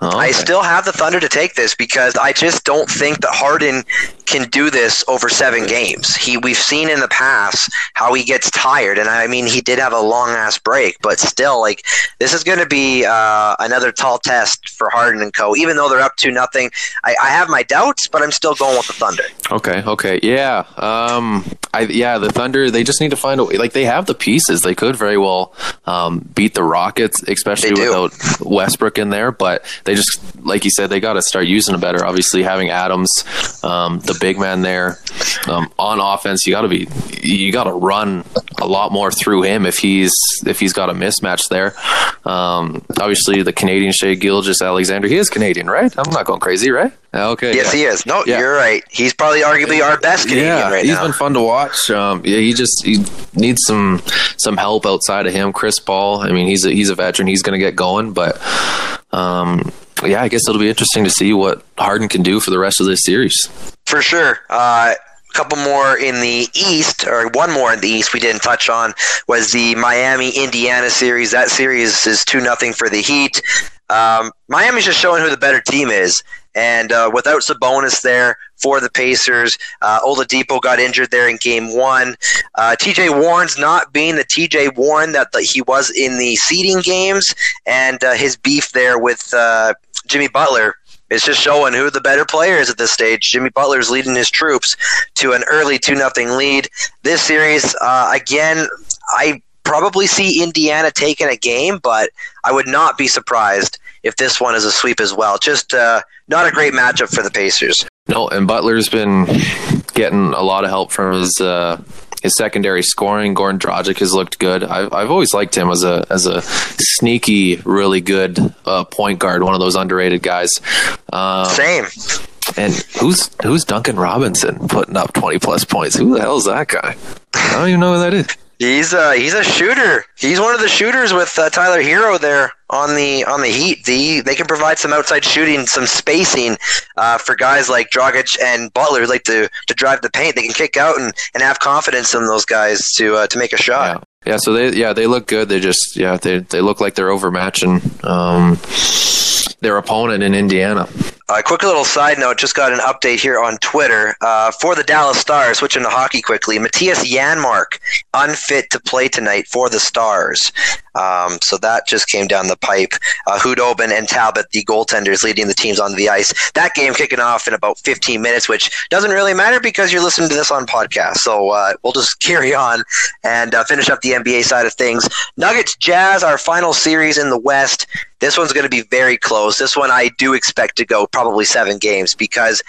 S3: Oh, okay.
S2: I still have the Thunder to take this because I just don't think that Harden can do this over seven games. He we've seen in the past how he gets tired, and I mean he did have a long ass break, but still, like this is going to be uh, another tall test for Harden and Co. Even though they're up to nothing, I, I, have my doubts, but I'm still going with the Thunder.
S3: Okay, okay, yeah, um, I, yeah, the Thunder they just need to find a way. Like they have the pieces, they could very well um, beat the Rockets, especially without Westbrook in there. But they just, like you said, they got to start using it better. Obviously, having Adams, um, the big man there um, on offense, you got to be, you got to run a lot more through him if he's if he's got a mismatch there. Um, obviously, the Canadian Shai Gilgeous-Alexander, he is Canadian, right? I'm not going crazy, right? Okay.
S2: Yes,
S3: yeah.
S2: he is. No, yeah. you're right. He's probably arguably our best Canadian
S3: yeah,
S2: right
S3: he's
S2: now.
S3: He's been fun to watch. Um, yeah, he just he needs some some help outside of him. Chris Paul. I mean, he's a, he's a veteran. He's going to get going, but um, yeah, I guess it'll be interesting to see what Harden can do for the rest of this series.
S2: For sure. Uh, couple more in the East, or one more in the East we didn't touch on was the Miami Indiana series. That series is two nothing for the Heat. Um, Miami's just showing who the better team is, and uh, without Sabonis there for the Pacers, uh, Oladipo got injured there in Game One. Uh, T.J. Warren's not being the T.J. Warren that the, he was in the seeding games, and uh, his beef there with uh, Jimmy Butler it's just showing who the better player is at this stage. Jimmy Butler's leading his troops to an early 2 nothing lead. This series, uh, again, I probably see Indiana taking a game, but I would not be surprised if this one is a sweep as well. Just uh, not a great matchup for the Pacers.
S3: No, and Butler's been getting a lot of help from his uh, his secondary scoring. Goran Dragic has looked good. I've, I've always liked him as a as a sneaky, really good uh, point guard. One of those underrated guys.
S2: Um, Same.
S3: And who's who's Duncan Robinson putting up twenty plus points? Who the hell is that guy? I don't even know who that is.
S2: He's uh he's a shooter. He's one of the shooters with uh, Tyler Herro there on the on the Heat. The they can provide some outside shooting, some spacing uh, for guys like Dragic and Butler who like to to drive the paint. They can kick out and, and have confidence in those guys to uh, to make a shot.
S3: Yeah. Yeah, so they yeah they look good. They just yeah they they look like they're overmatching um, their opponent in Indiana.
S2: A quick little side note: just got an update here on Twitter uh, for the Dallas Stars. Switching to hockey quickly, Mattias Janmark unfit to play tonight for the Stars. Um, so that just came down the pipe. Uh, Khudobin and Talbot, the goaltenders, leading the teams onto the ice. That game kicking off in about 15 minutes, which doesn't really matter because you're listening to this on podcast. So uh, we'll just <laughs> carry on and uh, finish up the NBA side of things. Nuggets Jazz, our final series in the West. This one's going to be very close. This one I do expect to go probably seven games because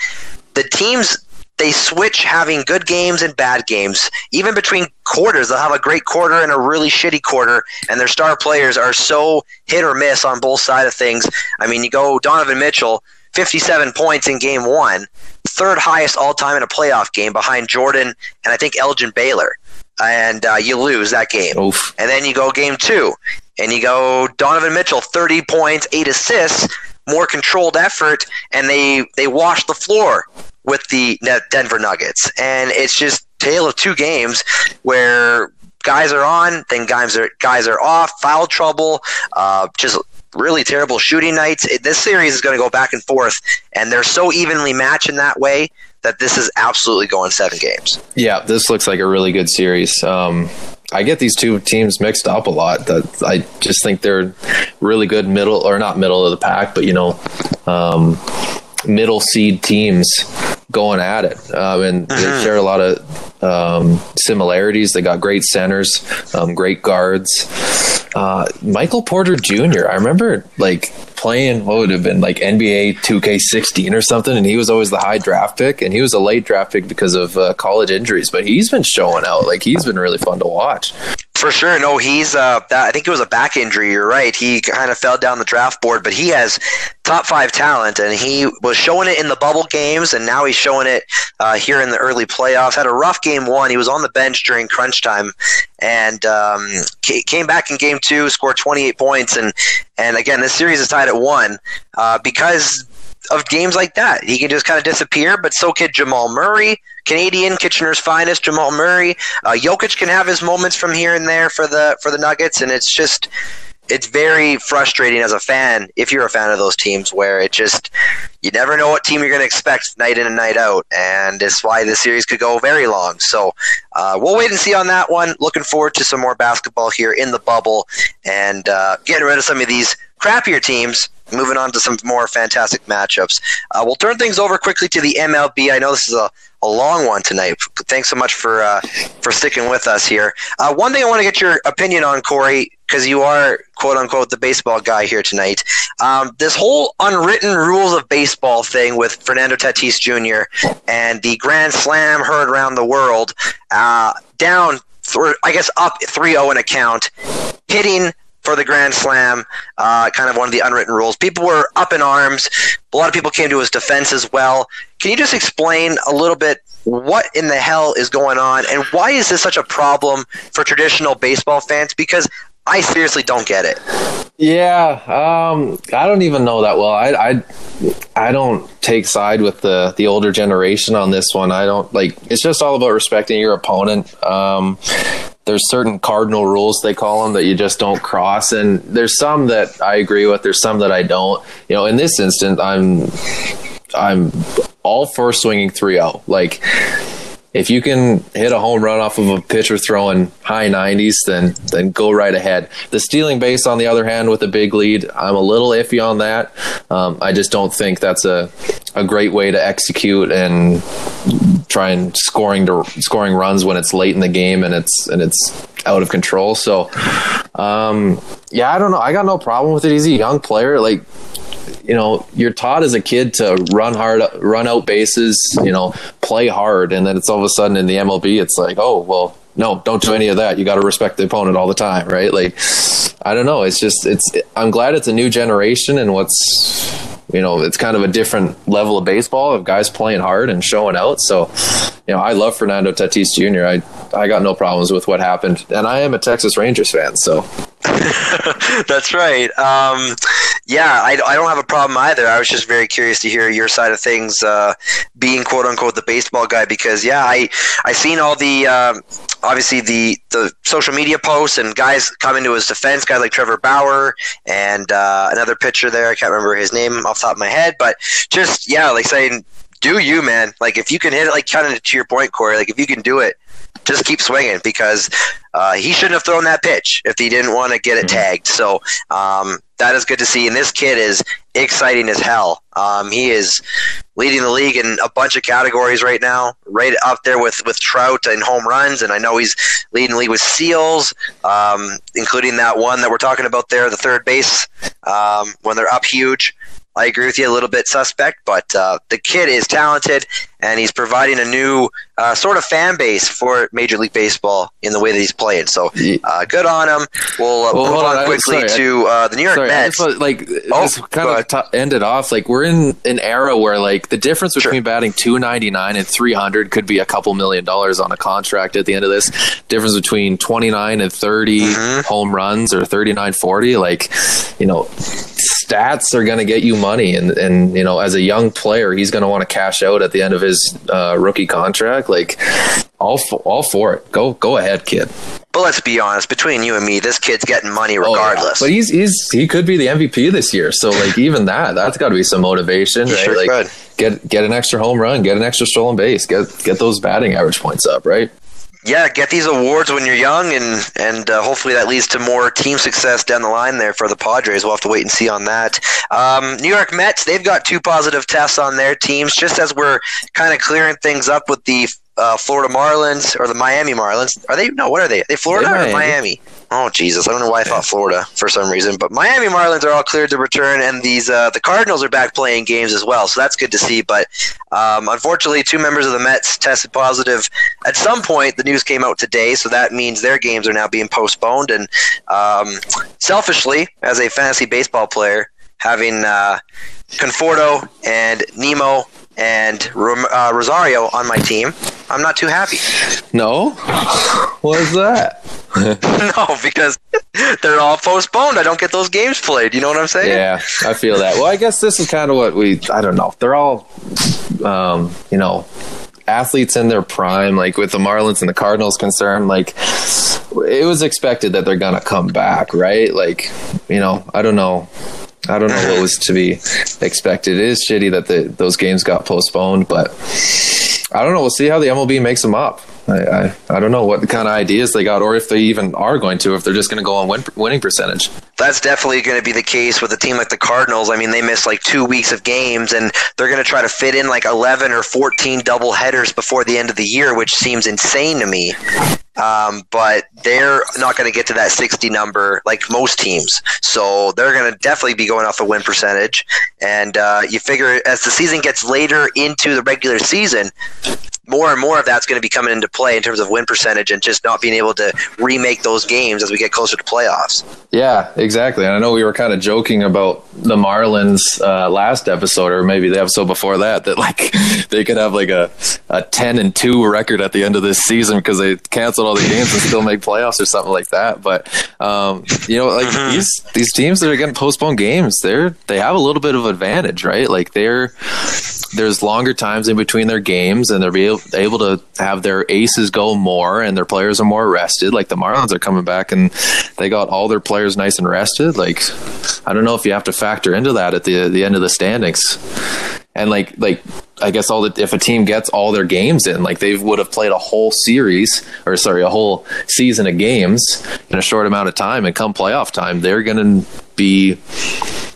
S2: the teams they switch having good games and bad games. Even between quarters, they'll have a great quarter and a really shitty quarter, and their star players are so hit or miss on both sides of things. I mean, you go Donovan Mitchell, 57 points in game one, third highest all time in a playoff game behind Jordan and I think Elgin Baylor. And uh, you lose that game.
S3: Oof.
S2: And then you go game two. And you go Donovan Mitchell, 30 points, eight assists, more controlled effort, and they they wash the floor with the Denver Nuggets, and it's just tale of two games where guys are on, then guys are guys are off, foul trouble, uh, just really terrible shooting nights. It, this series is going to go back and forth, and they're so evenly matched in that way that this is absolutely going seven games.
S3: Yeah, this looks like a really good series. Um, I get these two teams mixed up a lot. That I just think they're really good middle or not middle of the pack, but you know, um, middle seed teams going at it, um, and they mm-hmm. share a lot of um, similarities. They got great centers, um, great guards. Uh, Michael Porter Jr. I remember like playing what would have been like NBA 2K16 or something, and he was always the high draft pick, and he was a late draft pick because of uh, college injuries. But he's been showing out. Like he's been really fun to watch.
S2: For sure. No, he's. Uh, I think it was a back injury. You're right. He kind of fell down the draft board, but he has top five talent, and he was showing it in the bubble games, and now he's showing it uh, here in the early playoffs. Had a rough game one. He was on the bench during crunch time, and um, came back in game two, scored 28 points, and and again, this series is tied at one uh, because of games like that. He can just kind of disappear, but so could Jamal Murray, Canadian Kitchener's finest, Jamal Murray. Uh, Jokic can have his moments from here and there for the for the Nuggets, and it's just it's very frustrating as a fan if you're a fan of those teams where it just you never know what team you're going to expect night in and night out and it's why the series could go very long so uh, we'll wait and see on that one looking forward to some more basketball here in the bubble and uh, getting rid of some of these crappier teams moving on to some more fantastic matchups. Uh, we'll turn things over quickly to the MLB. I know this is a, a long one tonight. Thanks so much for uh, for sticking with us here. Uh, one thing I want to get your opinion on, Cory, because you are quote unquote the baseball guy here tonight. Um, this whole unwritten rules of baseball thing with Fernando Tatis Jr. and the Grand Slam heard around the world, uh, down. Th- I guess up 3-0 in a count, hitting for the Grand Slam, uh, kind of one of the unwritten rules. People were up in arms. A lot of people came to his defense as well. Can you just explain a little bit what in the hell is going on and why is this such a problem for traditional baseball fans? Because I seriously don't get it.
S3: Yeah, um, I don't even know that well. I, I, I don't take side with the the older generation on this one. I don't like. It's just all about respecting your opponent. Um, there's certain cardinal rules they call them that you just don't cross, and there's some that I agree with. There's some that I don't. You know, in this instance, I'm I'm all for swinging 3-0. Like if you can hit a home run off of a pitcher throwing high 90s, then then go right ahead. The stealing base, on the other hand, with a big lead, I'm a little iffy on that. Um, I just don't think that's a a great way to execute and try and scoring to scoring runs when it's late in the game and it's and it's out of control. So, um, yeah, I don't know. I got no problem with it. He's a young player. Like you know you're taught as a kid to run hard run out bases you know play hard. And then it's all of a sudden in the mlb it's like oh well no don't do any of that. You got to respect the opponent all the time right? Like i don't know. It's just it's i'm glad it's a new generation and what's you know it's kind of a different level of baseball of guys playing hard and showing out. So you know i love fernando tatis jr i i got no problems with what happened and i am a texas rangers fan so <laughs>
S2: That's right. Um, yeah, I, I, don't have a problem either. I was just very curious to hear your side of things, uh, being quote unquote the baseball guy, because yeah, I I seen all the um, obviously the the social media posts and guys coming to his defense, guys like Trevor Bauer and uh, another pitcher there. I can't remember his name off the top of my head, but just yeah, like saying do you, man. Like if you can hit it, like kind of to your point, Cory. Like if you can do it, just keep swinging because uh, he shouldn't have thrown that pitch if he didn't want to get it mm-hmm. tagged. So um, that is good to see. And this kid is exciting as hell. Um, he is leading the league in a bunch of categories right now, right up there with, with Trout and home runs. And I know he's leading the league with steals, um, including that one that we're talking about there, the third base, um, when they're up huge. I agree with you a little bit suspect, but uh, the kid is talented. And he's providing a new uh, sort of fan base for Major League Baseball in the way that he's playing. So uh, good on him. We'll, uh,
S3: Well,
S2: move on
S3: on,
S2: quickly
S3: sorry,
S2: to uh, the New York
S3: Sorry,
S2: Mets.
S3: just like
S2: Oh,
S3: kind of t- end it off. Like we're in an era where like the difference between batting two ninety nine and three hundred could be a couple million dollars on a contract at the end of this. Difference between twenty nine and 30
S2: Mm-hmm.
S3: home runs or 39 40 like you know stats are going to get you money and and you know as a young player he's going to want to cash out at the end of his uh, rookie contract like all for, all for it go go ahead kid
S2: But let's be honest, between you and me, this kid's getting money
S3: Oh, yeah.
S2: regardless.
S3: But he's he's he could be the MVP this year. So like even that that's got to be some motivation, right?
S2: sure
S3: like
S2: could.
S3: get get an extra home run, get an extra stolen base, get get those batting average points up, right?
S2: Yeah, get these awards when you're young, and and uh, hopefully that leads to more team success down the line there for the Padres. We'll have to wait and see on that. Um, New York Mets, they've got two positive tests on their teams, just as we're kind of clearing things up with the uh, Florida Marlins or the Miami Marlins. Are they? No, what are they? Are they Florida
S3: They're
S2: or Miami? Oh Jesus, I don't know why I thought Florida for some reason, but Miami Marlins are all cleared to return, and these uh, the Cardinals are back playing games as well, so that's good to see. But um, unfortunately, two members of the Mets tested positive at some point. The news came out today, so that means their games are now being postponed. And um, selfishly, as a fantasy baseball player, having uh, Conforto and Nimmo and uh, Rosario on my team, I'm not too happy.
S3: No, what is that? <laughs>
S2: no, because they're all postponed. I don't get those games played. You know what I'm saying?
S3: Yeah, I feel that. Well, I guess this is kind of what we. I don't know. They're all, um, you know, athletes in their prime. Like with the Marlins and the Cardinals concerned, like it was expected that they're gonna come back, right? Like, you know, I don't know. I don't know what was to be expected. It is shitty that the, those games got postponed, but I don't know. We'll see how the MLB makes them up. I, I, I don't know what kind of ideas they got, or if they even are going to, if they're just going to go on win, winning percentage.
S2: That's definitely going to be the case with a team like the Cardinals. I mean, they missed like two weeks of games, and they're going to try to fit in like 11 or 14 double headers before the end of the year, which seems insane to me. Um, but they're not going to get to that 60 number like most teams. So they're going to definitely be going off a win percentage. And uh, you figure as the season gets later into the regular season, more and more of that's going to be coming into play in terms of win percentage and just not being able to remake those games as we get closer to playoffs.
S3: Yeah, exactly. And I know we were kind of joking about the Marlins uh, last episode, or maybe the episode before that, that like <laughs> they could have like a, a ten and two record at the end of this season because they canceled all the games and still make playoffs or something like that. But um, you know, like these these teams that are getting postponed games, they're they have a little bit of advantage, right? Like they're there's longer times in between their games, and they're be able, able to have their aces go more, and their players are more rested. Like the Marlins are coming back, and they got all their players nice and Like I don't know if you have to factor into that at the the end of the standings, and like like I guess all the if a team gets all their games in, like they would have played a whole series or sorry, a whole season of games in a short amount of time, and come playoff time, they're to be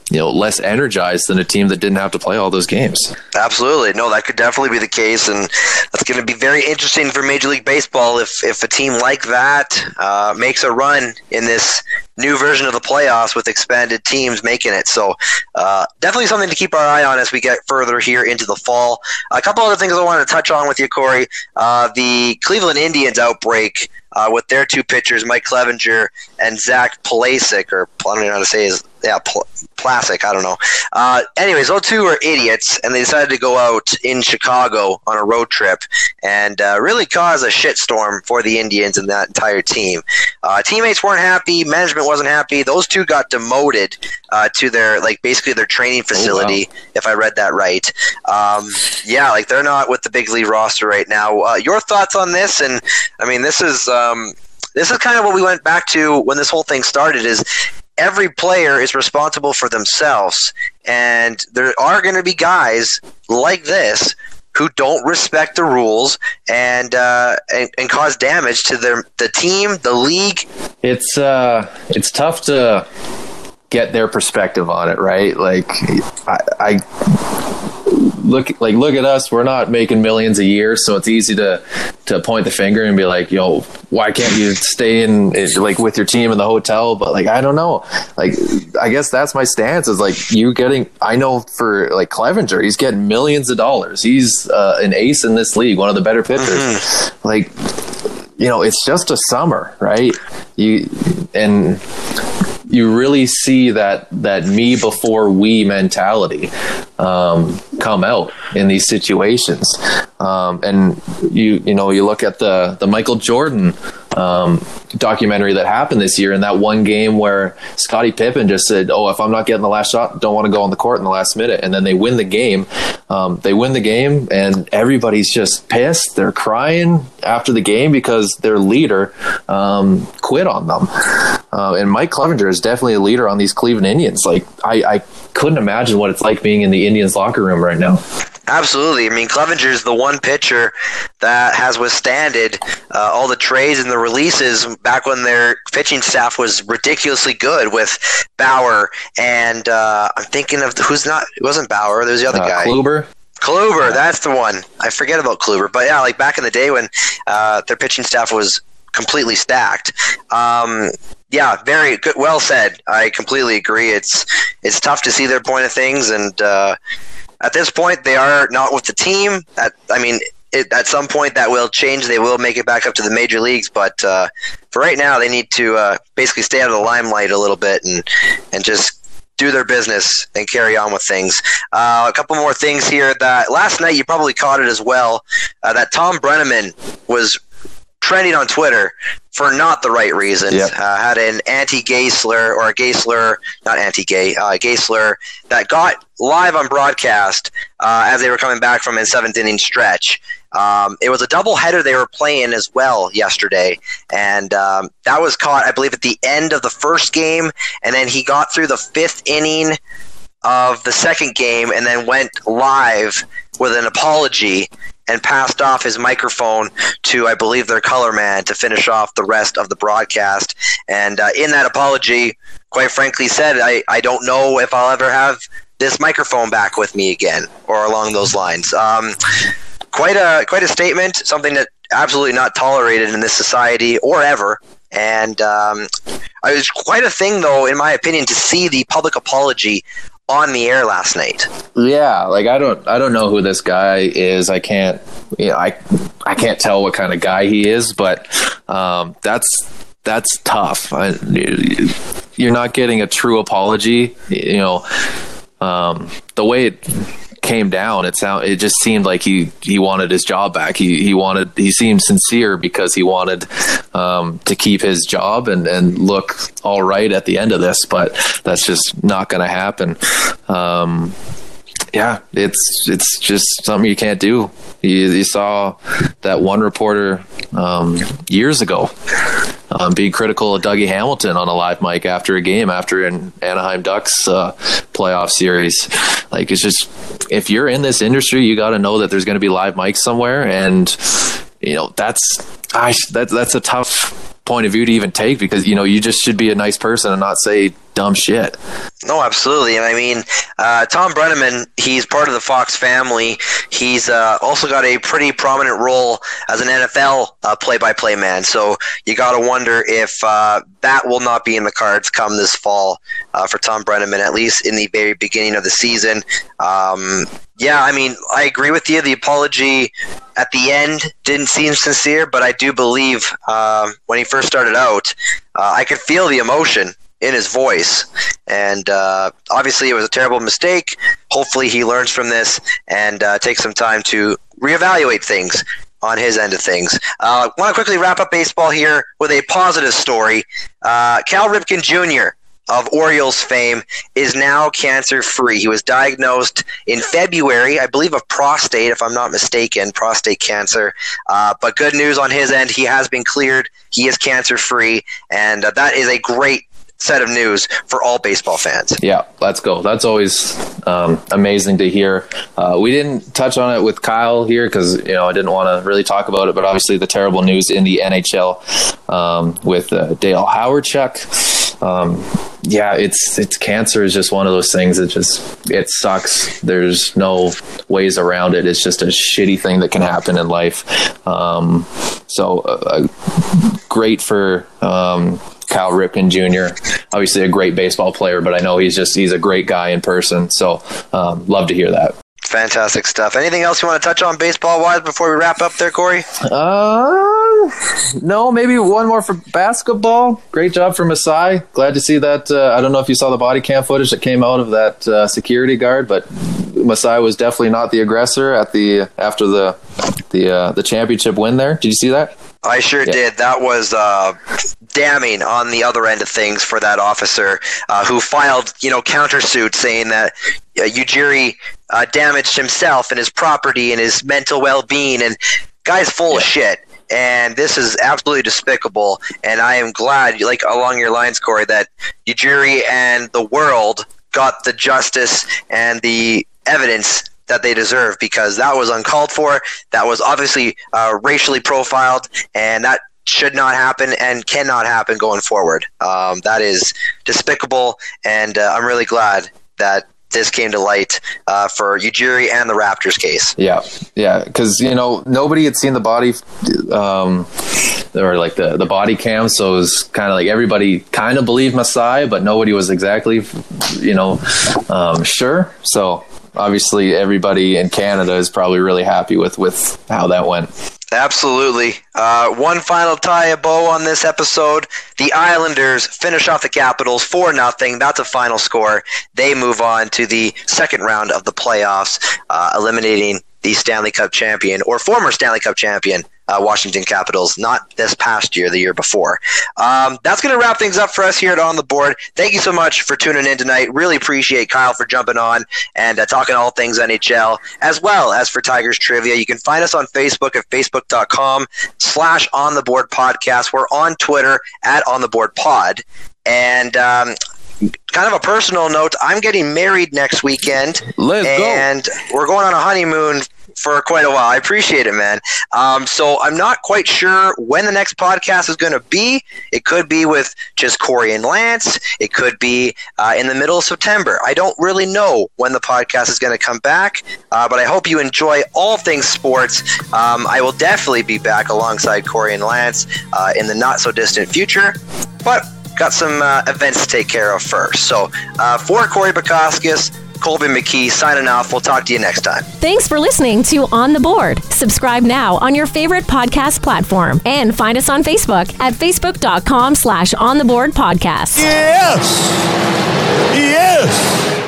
S3: you know less energized than a team that didn't have to play all those games.
S2: Absolutely. No, that could definitely be the case, and that's going to be very interesting for Major League Baseball if, if a team like that uh, makes a run in this new version of the playoffs with expanded teams making it. So, uh, definitely something to keep our eye on as we get further here into the fall. A couple other things I wanted to touch on with you, Cory. Uh, the Cleveland Indians outbreak uh, with their two pitchers, Mike Clevinger and Zach Plesac, or I don't know how to say his yeah, pl- Plastic. I don't know. Uh, anyways, those two are idiots, and they decided to go out in Chicago on a road trip and uh, really cause a shitstorm for the Indians and that entire team. Uh, teammates weren't happy. Management wasn't happy. Those two got demoted uh, to their like basically their training facility, if I read that right. Um, yeah, like they're not with the big league roster right now. Uh, your thoughts on this? And I mean, this is um, this is kind of what we went back to when this whole thing started. Is every player is responsible for themselves, and there are going to be guys like this who don't respect the rules and, uh, and and cause damage to their the team, the league.
S3: It's uh, it's tough to get their perspective on it, right? Like, I, I look like look at us. We're not making millions a year, so it's easy to to point the finger and be like, yo, why can't you stay in like with your team in the hotel? But like, I don't know. Like, I guess that's my stance is like you getting. I know for like Clevinger, he's getting millions of dollars. He's uh, an ace in this league, one of the better pitchers. Mm-hmm. Like, you know, it's just a summer, right? You and you really see that that me before we mentality um, come out in these situations. Um, and you you know you look at the the Michael Jordan um, documentary that happened this year in that one game where Scottie Pippen just said, "Oh, if I'm not getting the last shot, don't want to go on the court in the last minute," and then they win the game. Um, they win the game, and everybody's just pissed. They're crying after the game because their leader um, quit on them. Uh, and Mike Clevinger is definitely a leader on these Cleveland Indians. Like I, I couldn't imagine what it's like being in the Indians locker room right now.
S2: Absolutely. I mean, Clevinger is the one pitcher that has withstanded uh, all the trades and the releases back when their pitching staff was ridiculously good with Bauer and uh, I'm thinking of who's not. It wasn't Bauer. There was the other uh, guy.
S3: Kluber.
S2: Kluber, that's the one. I forget about Kluber, but yeah, like back in the day when uh, their pitching staff was completely stacked. Um, yeah, very good. Well said. I completely agree. It's it's tough to see their point of things, and uh, at this point, they are not with the team. At, I mean, it, at some point that will change. They will make it back up to the major leagues, but uh, for right now, they need to uh, basically stay out of the limelight a little bit and and just do their business and carry on with things. Uh, a couple more things here. That last night you probably caught it as well. Uh, that Thom Brennaman was trending on Twitter for not the right reasons. Yep. Uh, had an anti-gay slur or a gay slur, not anti-gay, uh, gay slur that got live on broadcast uh, as they were coming back from a seventh inning stretch. Um, it was a double header they were playing as well yesterday, and um, that was caught, I believe, at the end of the first game, and then he got through the fifth inning of the second game, and then went live with an apology and passed off his microphone to, I believe, their color man to finish off the rest of the broadcast. And uh, in that apology, quite frankly, said, I, I don't know if I'll ever have this microphone back with me again, or along those lines. Um, quite a quite a statement, something that absolutely not tolerated in this society or ever. And um, it was quite a thing, though, in my opinion, to see the public apology on the air last night.
S3: Yeah, like I don't I don't know who this guy is. I can't you know, I I can't tell what kind of guy he is, but um, that's that's tough. I, you're not getting a true apology. You know, um, the way it came down, it sound it just seemed like he he wanted his job back. He he wanted he seemed sincere because he wanted um, to keep his job and and look all right at the end of this. But that's just not going to happen. Um, yeah, it's it's just something you can't do. You, you saw that one reporter um, years ago um, being critical of Dougie Hamilton on a live mic after a game after an Anaheim Ducks uh, playoff series. Like it's just if you're in this industry, you got to know that there's going to be live mics somewhere, and you know that's I that that's a tough point of view to even take because you know you just should be a nice person and not say dumb shit.
S2: No, absolutely. And I mean, uh, Thom Brennaman, he's part of the Fox family. He's uh, also got a pretty prominent role as an NFL uh, play-by-play man. So you got to wonder if uh, that will not be in the cards come this fall uh, for Thom Brennaman, at least in the very beginning of the season. Um, yeah, I mean, I agree with you. The apology at the end didn't seem sincere, but I do believe uh, when he first started out, I could feel the emotion in his voice. And uh, obviously, it was a terrible mistake. Hopefully, he learns from this and uh, takes some time to reevaluate things on his end of things. I uh, want to quickly wrap up baseball here with a positive story. Uh, Cal Ripken Jr. Of Orioles fame is now cancer free. He was diagnosed in February, I believe, of prostate, if I'm not mistaken, prostate cancer. Uh, but good news on his end, he has been cleared. He is cancer free, and uh, that is a great set of news for all baseball fans.
S3: Yeah, let's go. That's always um, amazing to hear. Uh, we didn't touch on it with Kyle here because you know I didn't want to really talk about it, but obviously the terrible news in the NHL um, with uh, Dale Hawerchuk. um, yeah, it's it's cancer is just one of those things that just it sucks. There's no ways around it. It's just a shitty thing that can happen in life. Um, so uh, uh great for Cal Ripken Jr. Obviously a great baseball player, but I know he's just he's a great guy in person. So um, love to hear that.
S2: Fantastic stuff. Anything else you want to touch on baseball wise before we wrap up there, Cory?
S3: Uh, no, maybe one more for basketball. Great job for Masai. Glad to see that. Uh, I don't know if you saw the body cam footage that came out of that uh, security guard, but Masai was definitely not the aggressor at the after the the uh, the championship win there. Did you see that?
S2: I sure yeah. did. That was uh, damning on the other end of things for that officer uh, who filed, you know, countersuit saying that uh, Ujiri uh, damaged himself and his property and his mental well-being, and guy's full yeah. of shit. And this is absolutely despicable. And I am glad, like along your lines, Cory, that Ujiri and the world got the justice and the evidence that they deserve because that was uncalled for. That was obviously uh, racially profiled, and that should not happen and cannot happen going forward. Um, that is despicable, and uh, I'm really glad that this came to light uh, for Ujiri and the Raptors case.
S3: Yeah, yeah, because you know nobody had seen the body, um, or like the the body cam, so it was kind of like everybody kind of believed Masai, but nobody was exactly, you know, um, sure. So obviously everybody in Canada is probably really happy with with how that went.
S2: Absolutely. Uh, one final tie a bow on this episode. The Islanders finish off the Capitals 4 nothing. That's a final score. They move on to the second round of the playoffs, uh, eliminating the Stanley Cup champion or former Stanley Cup champion, uh, Washington Capitals, not this past year, the year before. Um, that's going to wrap things up for us here at On the Board. Thank you so much for tuning in tonight. Really appreciate Kyle for jumping on and uh, talking all things NHL, as well as for Tigers Trivia. You can find us on Facebook at facebook.com slash On the Board Podcast. We're on Twitter at On the Board Pod. And um, kind of a personal note, I'm getting married next weekend.
S3: Let's
S2: and
S3: go.
S2: we're going on a honeymoon for quite a while. I appreciate it, man. Um, so I'm not quite sure when the next podcast is going to be. It could be with just Cory and Lance. It could be uh, in the middle of September. I don't really know when the podcast is going to come back, uh, but I hope you enjoy all things sports. Um, I will definitely be back alongside Cory and Lance uh, in the not so distant future. But got some uh, events to take care of first. So uh, for Corey Bukauskas, Colby McKee signing off. We'll talk to you next time.
S1: Thanks for listening to On the Board. Subscribe now on your favorite podcast platform and find us on Facebook at facebook.com slash on the board podcast.
S5: Yes. Yes.